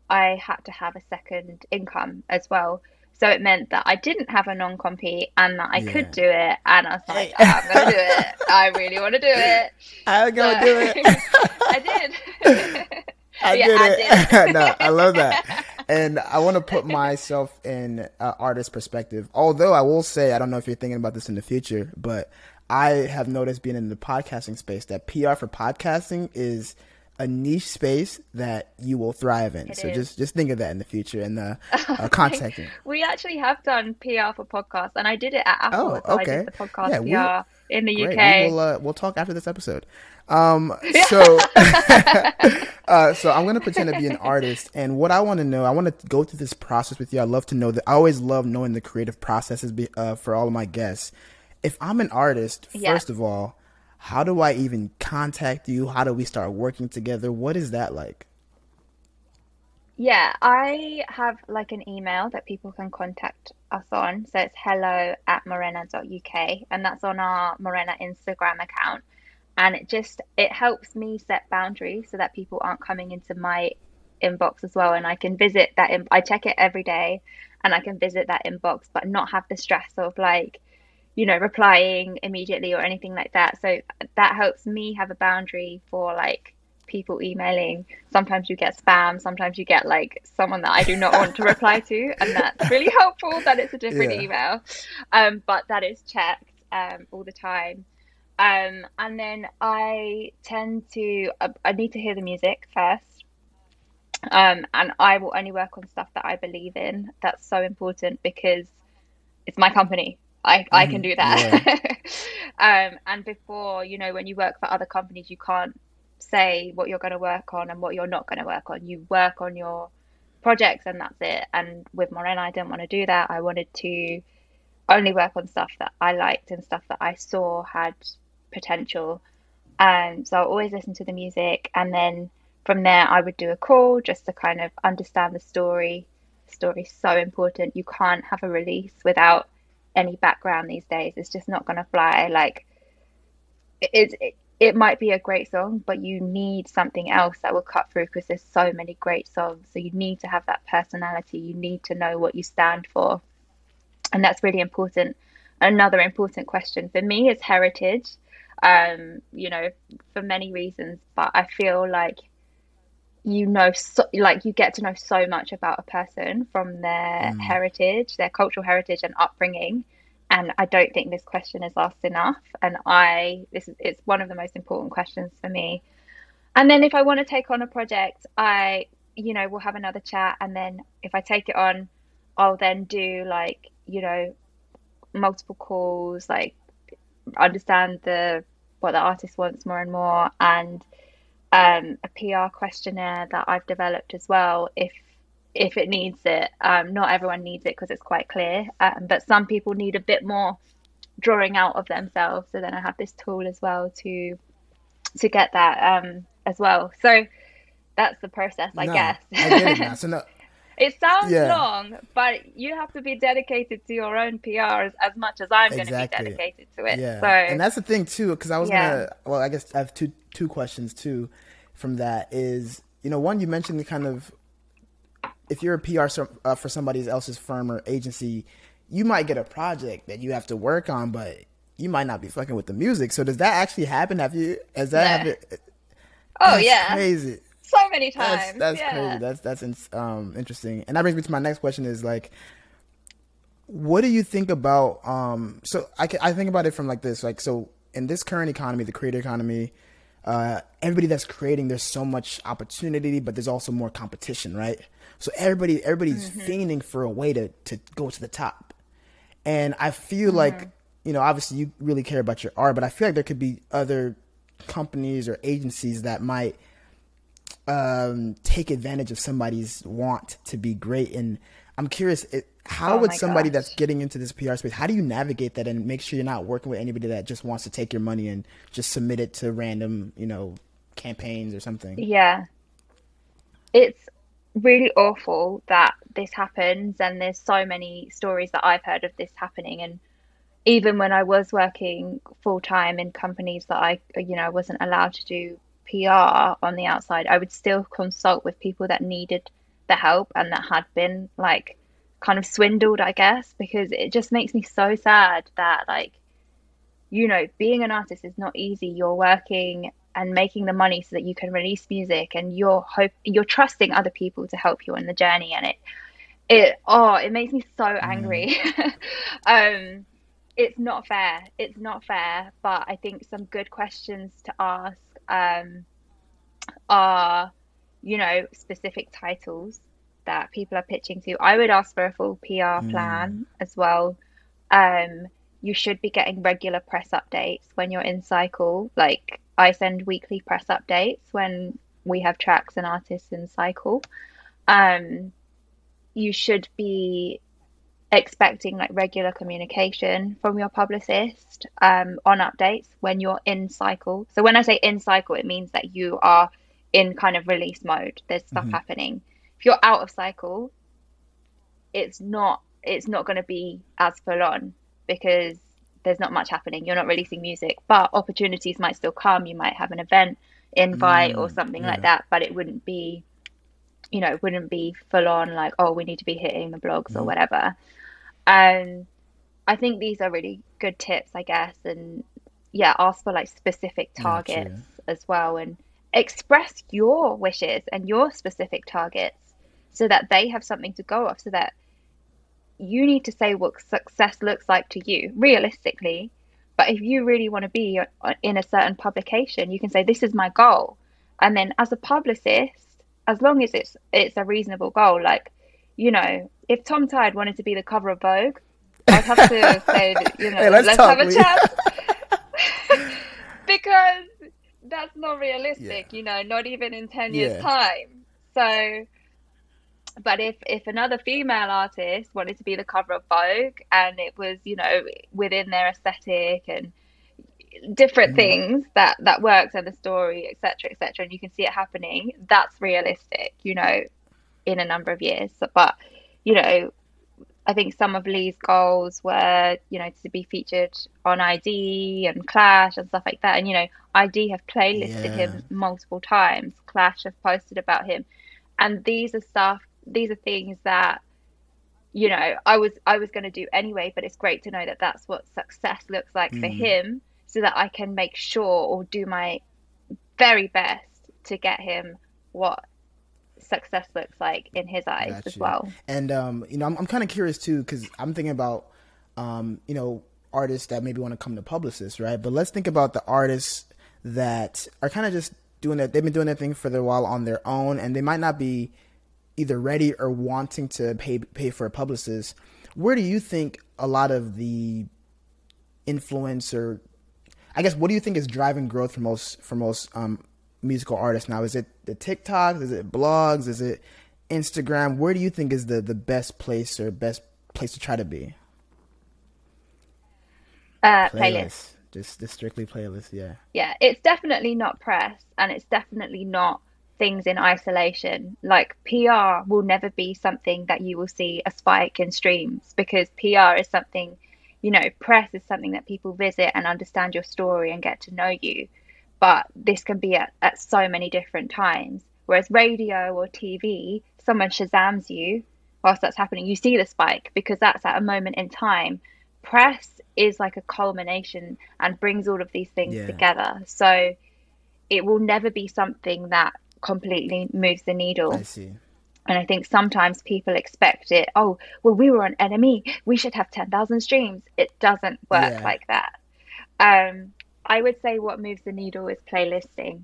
I had to have a second income as well. So it meant that I didn't have a non compete and that I yeah. could do it. And I was like, oh, I'm going to do it. I really want to do it. I'm going to do it. I did. I yeah, did it. I did. no, I love that. And I want to put myself in uh, artist perspective. Although I will say, I don't know if you're thinking about this in the future, but I have noticed being in the podcasting space that PR for podcasting is – a niche space that you will thrive in. It so is. just just think of that in the future and uh, uh, contacting. we actually have done PR for podcasts, and I did it at Apple. Oh, okay. So I did the podcast yeah, PR in the great. UK. We will, uh, we'll talk after this episode. Um, so, uh, so I'm gonna pretend to be an artist, and what I want to know, I want to go through this process with you. I love to know that. I always love knowing the creative processes be, uh, for all of my guests. If I'm an artist, yeah. first of all, how do I even contact you? How do we start working together? What is that like? Yeah, I have like an email that people can contact us on. So it's hello at morena.uk and that's on our Morena Instagram account. And it just it helps me set boundaries so that people aren't coming into my inbox as well and I can visit that in, I check it every day and I can visit that inbox but not have the stress of like you know, replying immediately or anything like that. So that helps me have a boundary for like people emailing. Sometimes you get spam, sometimes you get like someone that I do not want to reply to, and that's really helpful that it's a different yeah. email. Um, but that is checked um, all the time. Um, and then I tend to, I, I need to hear the music first. Um, and I will only work on stuff that I believe in. That's so important because it's my company. I, I can Mhm. do that. um, and before, you know, when you work for other companies, you can't say what you're going to work on and what you're not going to work on. You work on your projects and that's it. And with Morena, I didn't want to do that. I wanted to only work on stuff that I liked and stuff that I saw had potential. Um, so I always listen to the music, and then from there I would do a call just to kind of understand the story. Story's so important. You can't have a release without any background these days. It's just not going to fly. Like it, it, it might be a great song, but you need something else that will cut through because there's so many great songs. So you need to have that personality. You need to know what you stand for and that's really important. Another important question for me is heritage. Um, you know, for many reasons, but I feel like you know, so, like you get to know so much about a person from their Mm. heritage, their cultural heritage and upbringing. And I don't think this question is asked enough. And I, this is, it's one of the most important questions for me. And then if I want to take on a project, I, you know, we'll have another chat. And then if I take it on, I'll then do like, you know, multiple calls, like understand the what the artist wants more and more, and um, a PR questionnaire that I've developed as well. If if it needs it, um, not everyone needs it because it's quite clear, um, but some people need a bit more drawing out of themselves. So then I have this tool as well to to get that um, as well. So that's the process, I No, guess. I get it now. So no, It sounds Yeah. long, but you have to be dedicated to your own PR as, much as I'm going to be dedicated to it. Yeah, So and that's the thing too, because I was Yeah. gonna. Well, I guess I have two two questions too. From that is, you know, one you mentioned the kind of if you're a PR uh, for somebody else's firm or agency, you might get a project that you have to work on, but you might not be fucking with the music. So does that actually happen? Have you? Has that Nah. happened? oh That's yeah, crazy. So many times. that's yeah. crazy. That's that's ins- um interesting. And that brings me to my next question: is like, what do you think about? Um, so I I think about it from like this: like, so in this current economy, the creator economy, uh, everybody that's creating, there's so much opportunity, but there's also more competition, right? So everybody everybody's fiending for a way to to go to the top, and I feel like you know, obviously you really care about your art, but I feel like there could be other companies or agencies that might um, take advantage of somebody's want to be great. And I'm curious, it, how Oh would somebody gosh. that's getting into this PR space, how do you navigate that and make sure you're not working with anybody that just wants to take your money and just submit it to random, you know, campaigns or something? Yeah. It's really awful that this happens, and there's so many stories that I've heard of this happening. And even when I was working full time in companies that I, you know, wasn't allowed to do PR on the outside, I would still consult with people that needed the help and that had been like kind of swindled, I guess, because it just makes me so sad that like you know, being an artist is not easy. You're working and making the money so that you can release music and you're hope you're trusting other people to help you on the journey and it it oh it makes me so angry. Um it's not fair. It's not fair but i think some good questions to ask um are you know specific titles that people are pitching to. I would ask for a full pr plan as well. Um you should be getting regular press updates when you're in cycle. Like i send weekly press updates when we have tracks and artists in cycle. Um you should be expecting like regular communication from your publicist um, on updates when you're in cycle. So when I say in cycle, it means that you are in kind of release mode. There's stuff Mhm. happening. If you're out of cycle, it's not it's not going to be as full on because there's not much happening. You're not releasing music, but opportunities might still come. You might have an event invite or Mm, something yeah. like that, but it wouldn't be you know, it wouldn't be full on like, oh, we need to be hitting the blogs or Mhm. whatever. Um, I think these are really good tips, I guess, and yeah, ask for like specific targets true. as well, and express your wishes and your specific targets so that they have something to go off, so that you need to say what success looks like to you realistically, But if you really want to be in a certain publication, you can say, This is my goal. And then as a publicist, as long as it's it's a reasonable goal, like, you know, if Tom Tide wanted to be the cover of Vogue, I'd have to say, you know, hey, let's, let's have a chat. because that's not realistic, yeah. you know, not even in 10 years' yeah. time. So, but if if another female artist wanted to be the cover of Vogue and it was, you know, within their aesthetic and different mm. things that that works and the story, etc., etc., and you can see it happening, that's realistic, you know, in a number of years. But you know, I think some of Lee's goals were, you know, to be featured on ID and Clash and stuff like that. And you know, ID have playlisted yeah. him multiple times. Clash have posted about him, and these are stuff. These are things that, you know, I was I was going to do anyway. But it's great to know that that's what success looks like mm. for him, so that I can make sure or do my very best to get him what success looks like in his eyes gotcha. as well. And um, you know, I'm, I'm kind of curious too because I'm thinking about um, you know artists that maybe want to come to publicists, right? But let's think about the artists that are kind of just doing that. They've been doing their thing for a while on their own, and they might not be either ready or wanting to pay pay for a publicist. Where do you think a lot of the influencer I guess what do you think is driving growth for most for most um, musical artists now? Is it the TikToks? Is it blogs? Is it Instagram? Where do you think is the, the best place or best place to try to be? Uh, playlist. playlist. Just, just strictly playlist, yeah. Yeah, it's definitely not press and it's definitely not things in isolation. Like PR will never be something that you will see a spike in streams because PR is something, you know, press is something that people visit and understand your story and get to know you but this can be at, at so many different times. Whereas radio or TV, someone shazams you whilst that's happening, you see the spike because that's at a moment in time. Press is like a culmination and brings all of these things yeah. together. So it will never be something that completely moves the needle. I see. And I think sometimes people expect it. Oh, well, we were on NME. We should have 10,000 streams. It doesn't work yeah. like that. Um, I would say what moves the needle is playlisting,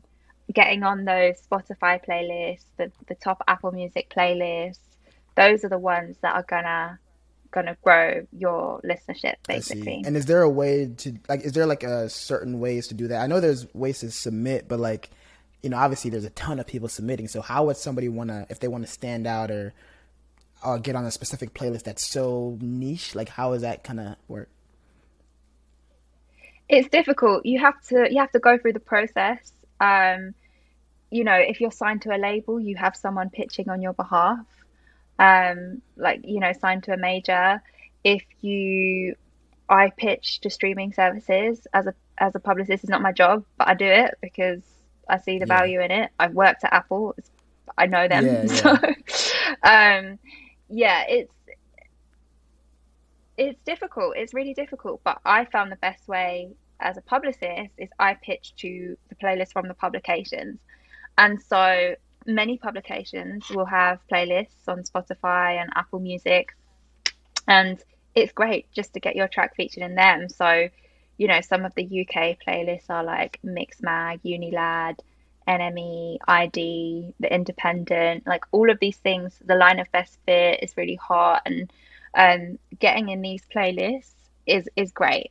getting on those Spotify playlists, the, the top Apple Music playlists. Those are the ones that are gonna gonna grow your listenership basically. And is there a way to like is there like a certain ways to do that? I know there's ways to submit, but like you know, obviously there's a ton of people submitting. So how would somebody wanna if they want to stand out or uh, get on a specific playlist that's so niche? Like how does that kind of work? It's difficult. You have to you have to go through the process. Um, you know, if you're signed to a label, you have someone pitching on your behalf. Um, like you know, signed to a major. If you, I pitch to streaming services as a as a publicist. It's not my job, but I do it because I see the yeah. value in it. I've worked at Apple. I know them. Yeah, yeah. So, um, yeah, it's it's difficult. It's really difficult. But I found the best way as a publicist is I pitch to the playlist from the publications. And so many publications will have playlists on Spotify and Apple Music. And it's great just to get your track featured in them. So, you know, some of the UK playlists are like Mixmag, Unilad, NME, ID, The Independent, like all of these things. The line of best fit is really hot. And um, getting in these playlists is is great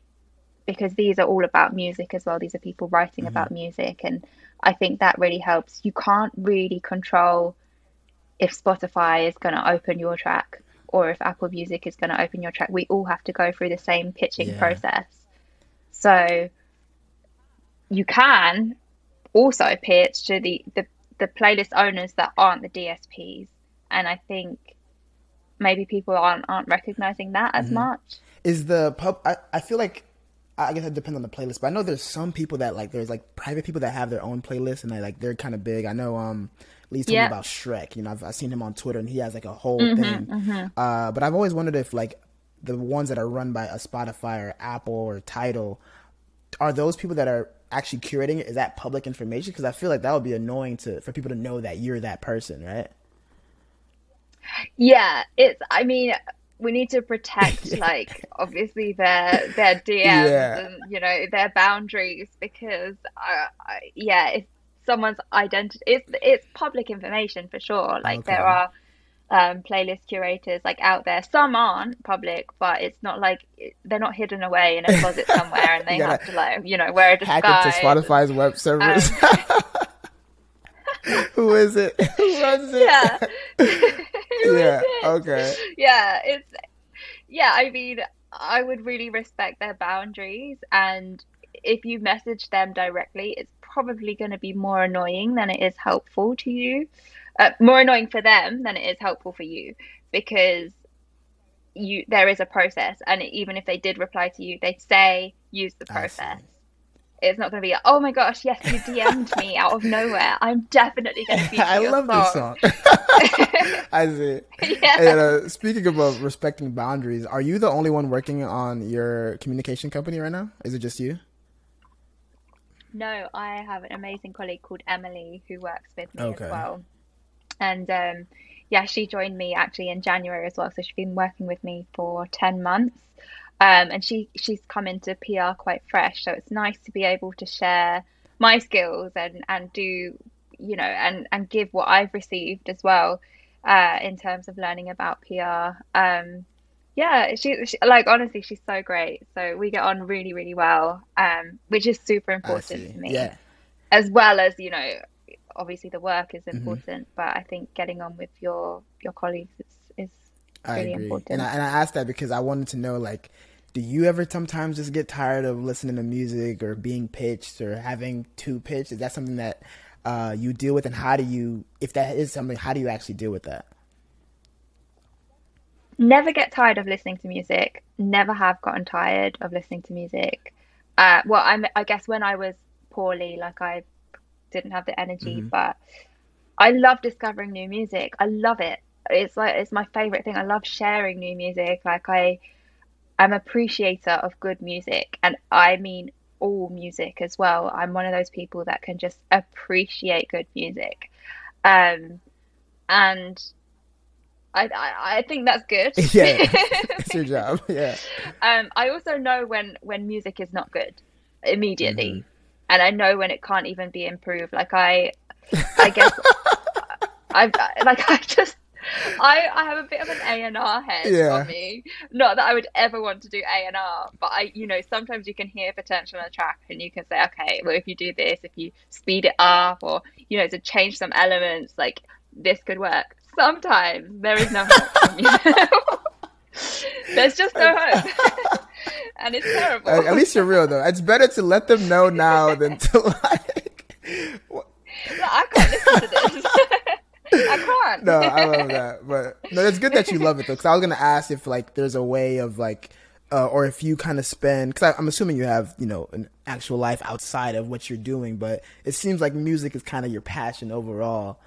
because these are all about music as well. These are people writing mm-hmm. about music, and I think that really helps. You can't really control if Spotify is going to open your track or if Apple Music is going to open your track. We all have to go through the same pitching yeah. process. So you can also pitch to the, the the playlist owners that aren't the DSPs, and I think maybe people aren't aren't recognizing that as mm-hmm. much. Is the pub? I, I feel like I guess it depends on the playlist, but I know there's some people that like there's like private people that have their own playlist and they like they're kind of big. I know um Lee's told yeah. me about Shrek. You know, I've, I've, seen him on Twitter and he has like a whole mm-hmm, thing. Mm-hmm. Uh, but I've always wondered if like the ones that are run by a Spotify or Apple or Tidal are those people that are actually curating it? Is that public information? Because I feel like that would be annoying to for people to know that you're that person, right? Yeah, it's. I mean, we need to protect like obviously their their DMs yeah. and you know their boundaries because uh, yeah if someone's identity it's it's public information for sure like okay. there are um, playlist curators like out there some aren't public but it's not like they're not hidden away in a closet somewhere and they have to like you know wear a disguise hack into Spotify's web servers um, Who is it? Who runs it? Yeah. yeah. Okay. Yeah. It's yeah. I mean, I would really respect their boundaries, and if you message them directly, it's probably going to be more annoying than it is helpful to you. Uh, more annoying for them than it is helpful for you because you there is a process and even if they did reply to you they'd say use the process it's not going to be, oh my gosh, yes, you DM'd me out of nowhere. I'm definitely going to be. I love song. this song. I see. Yeah. And, uh, speaking about respecting boundaries, are you the only one working on your communication company right now? Is it just you? No, I have an amazing colleague called Emily who works with me okay. as well. And um, yeah, she joined me actually in January as well. So she's been working with me for 10 months. Um, and she she's come into PR quite fresh, so it's nice to be able to share my skills and and do you know and and give what I've received as well uh, in terms of learning about PR. Um, yeah, she, she, like honestly, she's so great. So we get on really really well, um, which is super important to me. Yeah. As well as you know, obviously the work is mm-hmm. important, mm-hmm. but I think getting on with your your colleagues is is I really agree. important. And I, and I asked that because I wanted to know, like, do you ever sometimes just get tired of listening to music or being pitched or having to pitch? Is that something that uh, you deal with, and how do you, if that is something, how do you actually deal with that? Never get tired of listening to music. Never have gotten tired of listening to music. Uh, well, I'm, I guess when I was poorly, like I didn't have the energy, mm-hmm. but I love discovering new music. I love it it's like it's my favorite thing. I love sharing new music. Like I I'm appreciator of good music and I mean all music as well. I'm one of those people that can just appreciate good music. Um and I, I, I think that's good. Yeah, it's your job. Yeah. Um, I also know when when music is not good immediately, mm-hmm. and I know when it can't even be improved. Like I, I guess, I like I just I, I have a bit of an A and R head yeah. on me. Not that I would ever want to do A and R, but I, you know, sometimes you can hear potential on a track and you can say, okay, well, if you do this, if you speed it up, or you know, to change some elements, like this could work. Sometimes there is no hope. There's just no hope. and it's terrible. At, at, least you're real though. It's better to let them know now than to like. I can't listen to this. I can't. no, I love that. But no, it's good that you love it though. Because I was gonna ask if like there's a way of like, uh, or if you kind of spend. Because I'm assuming you have you know an actual life outside of what you're doing, but it seems like music is kind of your passion overall.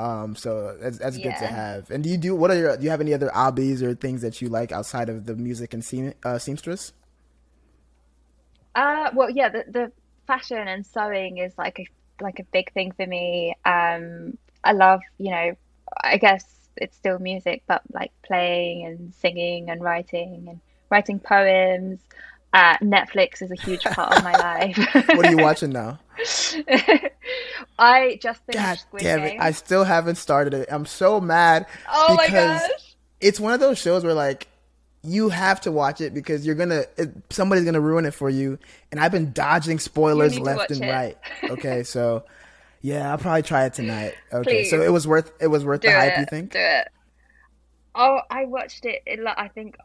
Um, so that's that's yeah. good to have. And do you do what are your do you have any other hobbies or things that you like outside of the music and seam, uh, seamstress? Uh, well, yeah, the the fashion and sewing is like a like a big thing for me. Um, I love, you know, I guess it's still music, but like playing and singing and writing and writing poems. Uh, Netflix is a huge part of my life. what are you watching now? I just finished God Squid damn it! Game. I still haven't started it. I'm so mad. Oh my gosh! It's one of those shows where like you have to watch it because you're gonna it, somebody's gonna ruin it for you. And I've been dodging spoilers left and it. right. Okay, so yeah, I'll probably try it tonight. Okay, Please. so it was worth it was worth do the hype. It, you think? Do it. Oh, I watched it. it. I think,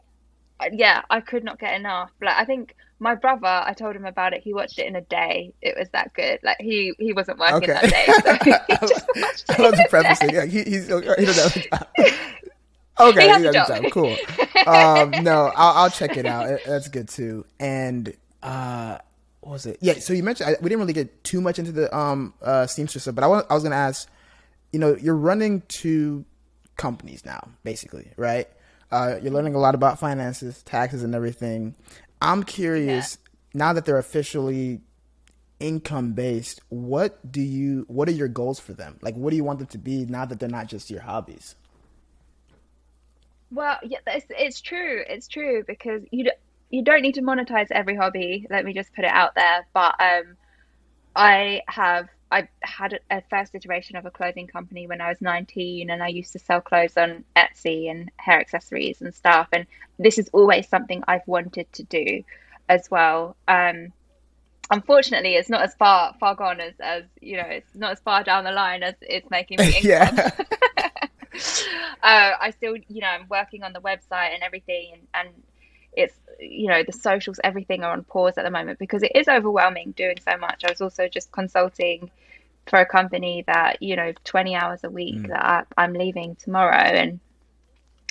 uh, yeah, I could not get enough. Like, I think my brother, I told him about it. He watched it in a day. It was that good. Like he he wasn't working okay. that day. So he just. I love the prefacing. Yeah, he, he's he doesn't have a job. Okay, he has he a job. job. Cool. Um, no, I'll, I'll check it out. That's good too. And uh, what was it? Yeah. So you mentioned I, we didn't really get too much into the um uh Seamstress stuff, but I was I was gonna ask, you know, you're running two companies now, basically, right? Uh, you're learning a lot about finances, taxes, and everything. I'm curious yeah. now that they're officially income based. What do you? What are your goals for them? Like, what do you want them to be now that they're not just your hobbies? Well, yeah, it's, it's true. It's true because you you don't need to monetize every hobby. Let me just put it out there. But um, I have I had a first iteration of a clothing company when I was 19 and I used to sell clothes on Etsy and hair accessories and stuff and this is always something I've wanted to do as well um, unfortunately it's not as far far gone as as you know it's not as far down the line as it's making me income yeah. uh, I still you know I'm working on the website and everything and, and it's you know the socials everything are on pause at the moment because it is overwhelming doing so much i was also just consulting for a company that you know 20 hours a week mm. that I, i'm leaving tomorrow and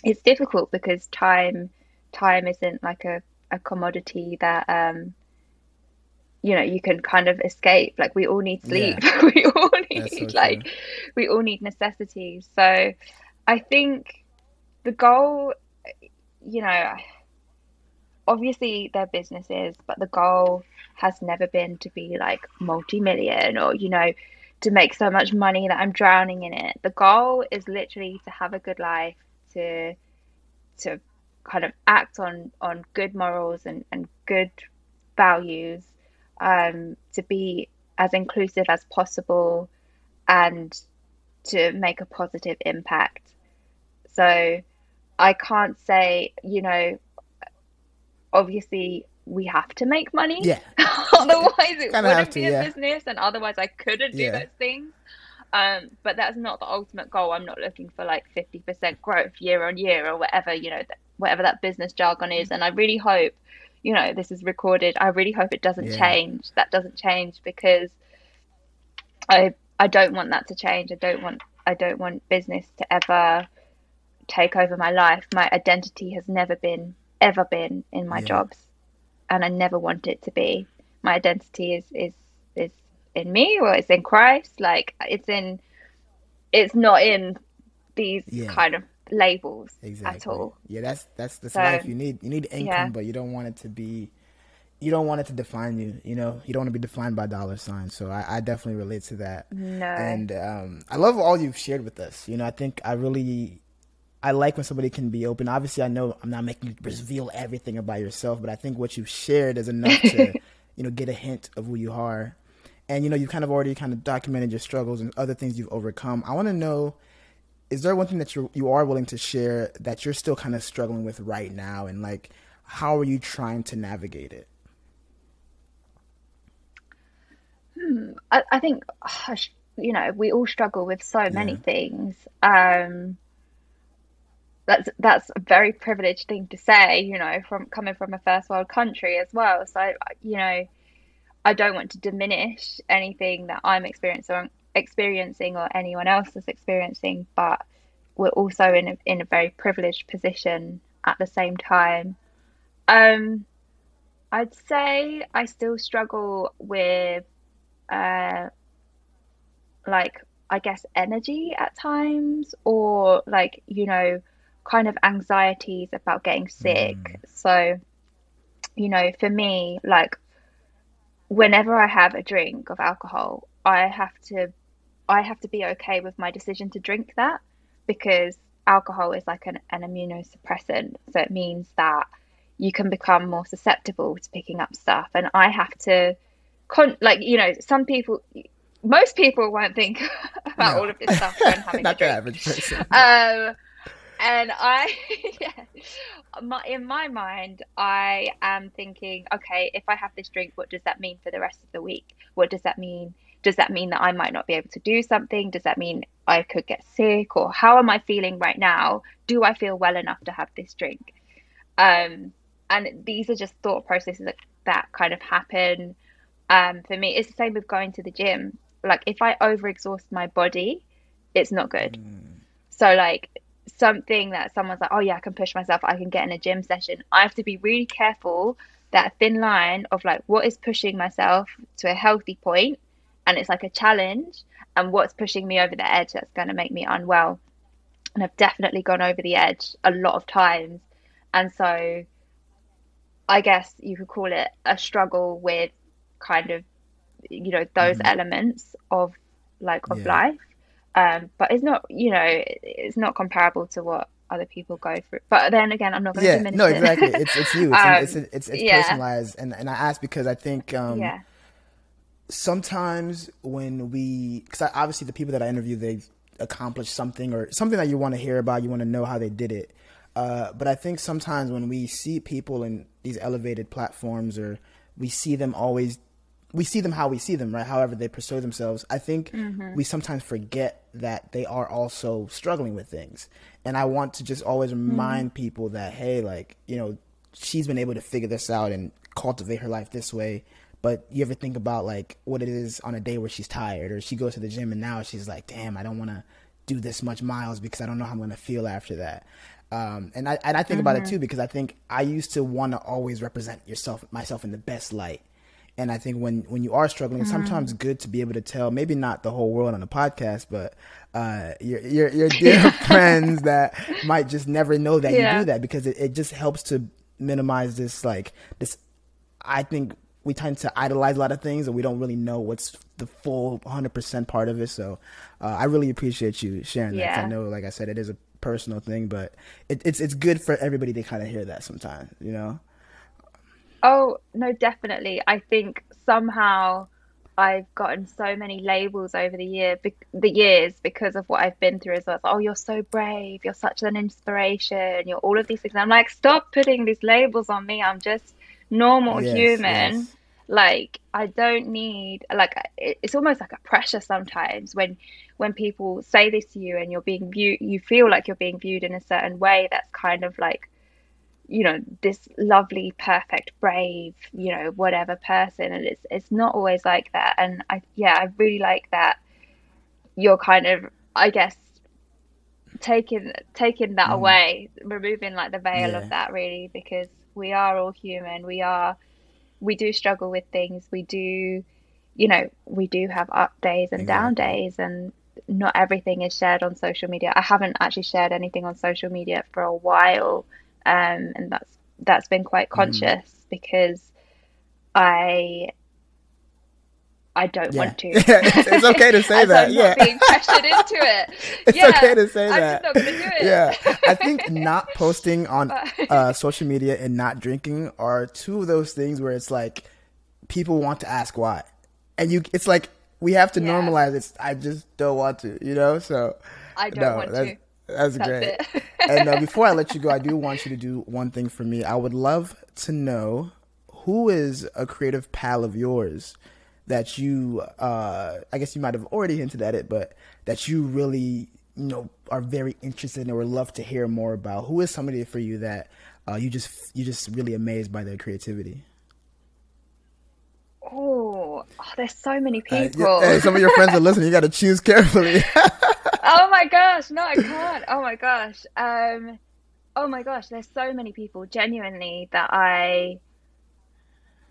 it's difficult because time time isn't like a, a commodity that um you know you can kind of escape like we all need sleep yeah. we all need so like true. we all need necessities so i think the goal you know obviously they're businesses, but the goal has never been to be like multi million or, you know, to make so much money that I'm drowning in it. The goal is literally to have a good life, to to kind of act on on good morals and, and good values, um, to be as inclusive as possible and to make a positive impact. So I can't say, you know, obviously we have to make money. Yeah. otherwise it wouldn't to, be a yeah. business and otherwise I couldn't do yeah. those things. Um, but that's not the ultimate goal. I'm not looking for like 50% growth year on year or whatever, you know, whatever that business jargon is. And I really hope, you know, this is recorded. I really hope it doesn't yeah. change. That doesn't change because I I don't want that to change. I don't want I don't want business to ever take over my life. My identity has never been ever been in my yeah. jobs, and I never want it to be. My identity is is is in me, or it's in Christ. Like it's in, it's not in these yeah. kind of labels exactly. at all. Yeah, that's that's the so, life you need. You need income, yeah. but you don't want it to be. You don't want it to define you. You know, you don't want to be defined by dollar signs. So I, I definitely relate to that. No. And um, I love all you've shared with us. You know, I think I really I like when somebody can be open. Obviously, I know I'm not making you reveal everything about yourself, but I think what you've shared is enough to, you know, get a hint of who you are. And you know, you've kind of already kind of documented your struggles and other things you've overcome. I want to know, is there one thing that you you are willing to share that you're still kind of struggling with right now, and like, how are you trying to navigate it? Hmm. I, I think, you know, we all struggle with so many yeah. things. Um, that's that's a very privileged thing to say, you know, from coming from a first world country as well. So, you know, I don't want to diminish anything that I'm experiencing experiencing or anyone else is experiencing, but we're also in a, in a very privileged position at the same time. Um, I'd say I still struggle with, uh, like I guess energy at times, or like you know kind of anxieties about getting sick. Mm. So, you know, for me, like whenever I have a drink of alcohol, I have to I have to be okay with my decision to drink that because alcohol is like an, an immunosuppressant. So it means that you can become more susceptible to picking up stuff. And I have to, con- like, you know, some people, most people won't think about no. all of this stuff when having Not a drink. average person. Um, and I, yeah, my, in my mind, I am thinking, okay, if I have this drink, what does that mean for the rest of the week? What does that mean? Does that mean that I might not be able to do something? Does that mean I could get sick? Or how am I feeling right now? Do I feel well enough to have this drink? Um, and these are just thought processes that, that kind of happen. Um, for me, it's the same with going to the gym. Like if I overexhaust my body, it's not good. Mm. So like something that someone's like, oh yeah, I can push myself, I can get in a gym session. I have to be really careful that thin line of like what is pushing myself to a healthy point and it's like a challenge and what's pushing me over the edge that's going to make me unwell. And I've definitely gone over the edge a lot of times. And so I guess you could call it a struggle with kind of, you know, those mm-hmm. elements of like of yeah. life um, but it's not you know it's not comparable to what other people go through. But then again, I'm not going to yeah, diminish no, exactly. It's it's you. It's um, it's, it's, it's, yeah. personalized, and and I ask because I think um, yeah. Sometimes when we, because obviously the people that I interview, they accomplish something or something that you want to hear about, you want to know how they did it. Uh, but I think sometimes when we see people in these elevated platforms or we see them always we see them how we see them, right? However they pursue themselves. I think mm-hmm. we sometimes forget that they are also struggling with things. And I want to just always mm-hmm. remind mm-hmm. people that, hey, like, you know, she's been able to figure this out and cultivate her life this way. But you ever think about like what it is on a day where she's tired or she goes to the gym and now she's like, damn, I don't want to do this much miles because I don't know how I'm going to feel after that. Um, and I and I think mm-hmm. about it mm-hmm. too because I think I used to want to always represent yourself myself in the best light. And I think when when you are struggling, mm-hmm. it's sometimes good to be able to tell maybe not the whole world on a podcast, but uh, your your your dear friends that might just never know that yeah. you do that because it, it just helps to minimize this like this. I think we tend to idolize a lot of things and we don't really know what's the full 100% part of it. So uh, I really appreciate you sharing yeah. that. I know, like I said, it is a personal thing, but it, it's it's good for everybody to kind of hear that sometimes, you know. Oh no, definitely. I think somehow I've gotten so many labels over the year, be- the years because of what I've been through as well. oh, you're so brave. You're such an inspiration. You're all of these things. I'm like, stop putting these labels on me. I'm just normal yes, human. Yes like i don't need like it's almost like a pressure sometimes when when people say this to you and you're being viewed you feel like you're being viewed in a certain way that's kind of like you know this lovely perfect brave you know whatever person and it's it's not always like that and i yeah i really like that you're kind of i guess taking taking that mm. away removing like the veil yeah. of that really because we are all human we are we do struggle with things. We do, you know, we do have up days and exactly. down days, and not everything is shared on social media. I haven't actually shared anything on social media for a while, um, and that's that's been quite mm. conscious mm. because I I don't yeah. want to. it's okay to say that. I'm yeah, being pressured into it. It's yeah, okay to say I'm that. I'm just not gonna do it. Yeah, I think not posting on uh, social media and not drinking are two of those things where it's like people want to ask why, and you, it's like we have to yeah. normalize it. I just don't want to, you know. So I don't no, want to. That's, that's great. and uh, before I let you go, I do want you to do one thing for me. I would love to know who is a creative pal of yours that you uh, I guess you might have already hinted at it, but that you really you know are very interested in or would love to hear more about. Who is somebody for you that uh, you just you just really amazed by their creativity? Oh, oh there's so many people. Uh, hey, some of your friends are listening. You got to choose carefully. oh my gosh, no, I can't. Oh my gosh. Um, oh my gosh, there's so many people genuinely that I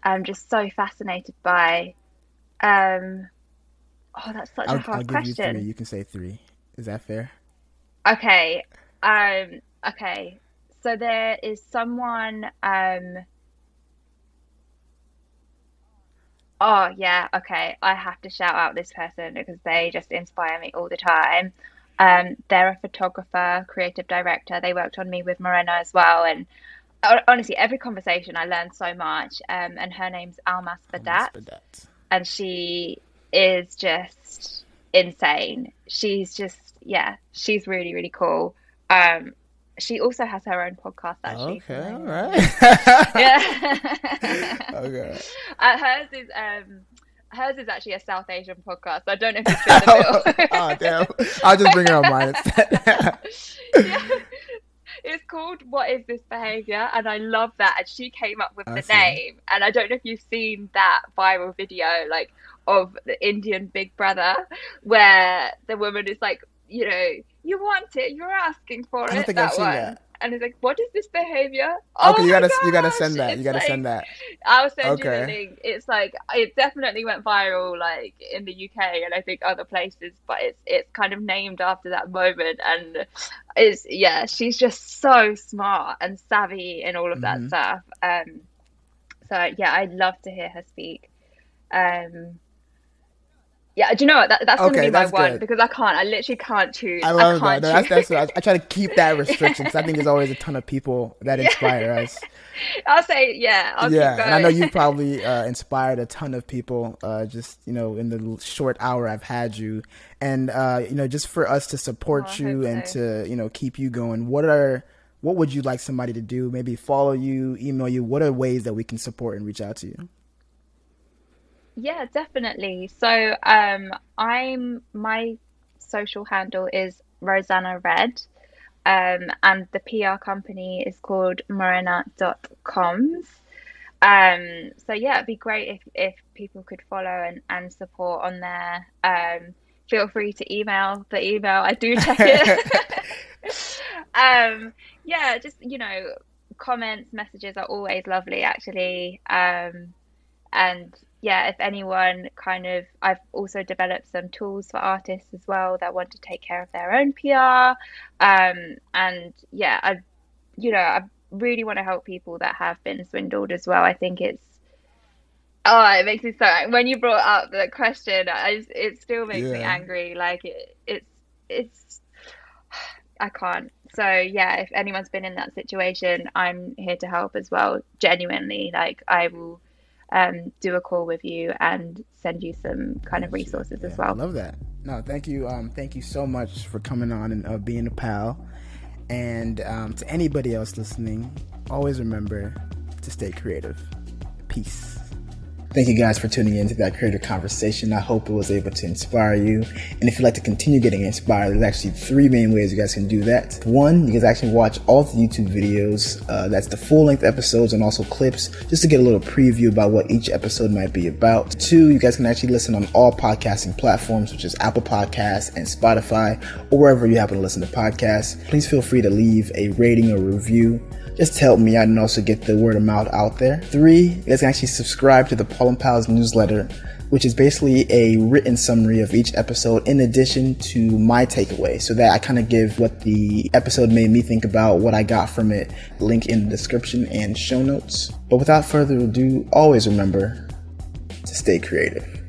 am just so fascinated by. Um, oh, that's such I'll, a hard I'll question. You, three. you can say three. Is that fair? Okay. Um. Okay. So there is someone. Um. Oh yeah. Okay. I have to shout out this person because they just inspire me all the time. Um, they're a photographer, creative director. They worked on me with Morena as well, and honestly, every conversation I learned so much. Um, and her name's Almas Badat and she is just insane. She's just yeah, she's really really cool. Um, she also has her own podcast actually. Okay, all right. yeah. okay. Uh, hers is um hers is actually a South Asian podcast. I don't know if it's been the oh damn! I'll just bring her on mine instead. yeah. It's called What Is This Behavior? And I love that. And she came up with I the see. name. And I don't know if you've seen that viral video, like of the Indian Big Brother, where the woman is like, you know, you want it, you're asking for I it. Think that I've one. That and he's like, "What is this behavior?" Oh okay, you gotta gosh! you gotta send that. You gotta like, send that. I'll send okay. you the link. It's like it definitely went viral, like in the UK and I think other places. But it's it's kind of named after that moment, and it's yeah, she's just so smart and savvy and all of that mm-hmm. stuff. Um, so yeah, I'd love to hear her speak. Um, Yeah, do you know what? That, that's okay, gonna be my one good. because I can't. I literally can't choose. I love I that. No, that's, that's I, I, try to keep that restriction because I think there's always a ton of people that inspire us. I'll say yeah. I'll yeah, and I know you've probably uh, inspired a ton of people. Uh, just you know, in the short hour I've had you, and uh, you know, just for us to support oh, you and so. to you know keep you going. What are what would you like somebody to do? Maybe follow you, email you. What are ways that we can support and reach out to you? Yeah, definitely. So um, I'm my social handle is Rosanna Red. Um, and the PR company is called Morena.coms. Um, so yeah, it'd be great if, if people could follow and, and support on there. Um, feel free to email the email. I do check it. um, yeah, just you know, comments, messages are always lovely actually. Um, and yeah, if anyone kind of, I've also developed some tools for artists as well that want to take care of their own PR. Um, and yeah, I, you know, I really want to help people that have been swindled as well. I think it's, oh, it makes me so, when you brought up the question, I, it still makes yeah. me angry. Like it, it's, it's, I can't. So yeah, if anyone's been in that situation, I'm here to help as well. Genuinely, like I will um, do a call with you and send you some kind of resources yeah, as well. I love that. No, thank you. Um, thank you so much for coming on and uh, being a pal. And um, to anybody else listening, always remember to stay creative. Peace. Thank you guys for tuning in to that creative conversation. I hope it was able to inspire you. And if you'd like to continue getting inspired, there's actually three main ways you guys can do that. One, you guys actually watch all the YouTube videos. Uh, that's the full length episodes and also clips just to get a little preview about what each episode might be about. Two, you guys can actually listen on all podcasting platforms, such as Apple Podcasts and Spotify or wherever you happen to listen to podcasts. Please feel free to leave a rating or review just help me out and also get the word of mouth out there. Three, you guys can actually subscribe to the Paul and Pals newsletter, which is basically a written summary of each episode in addition to my takeaway so that I kind of give what the episode made me think about, what I got from it, link in the description and show notes. But without further ado, always remember to stay creative.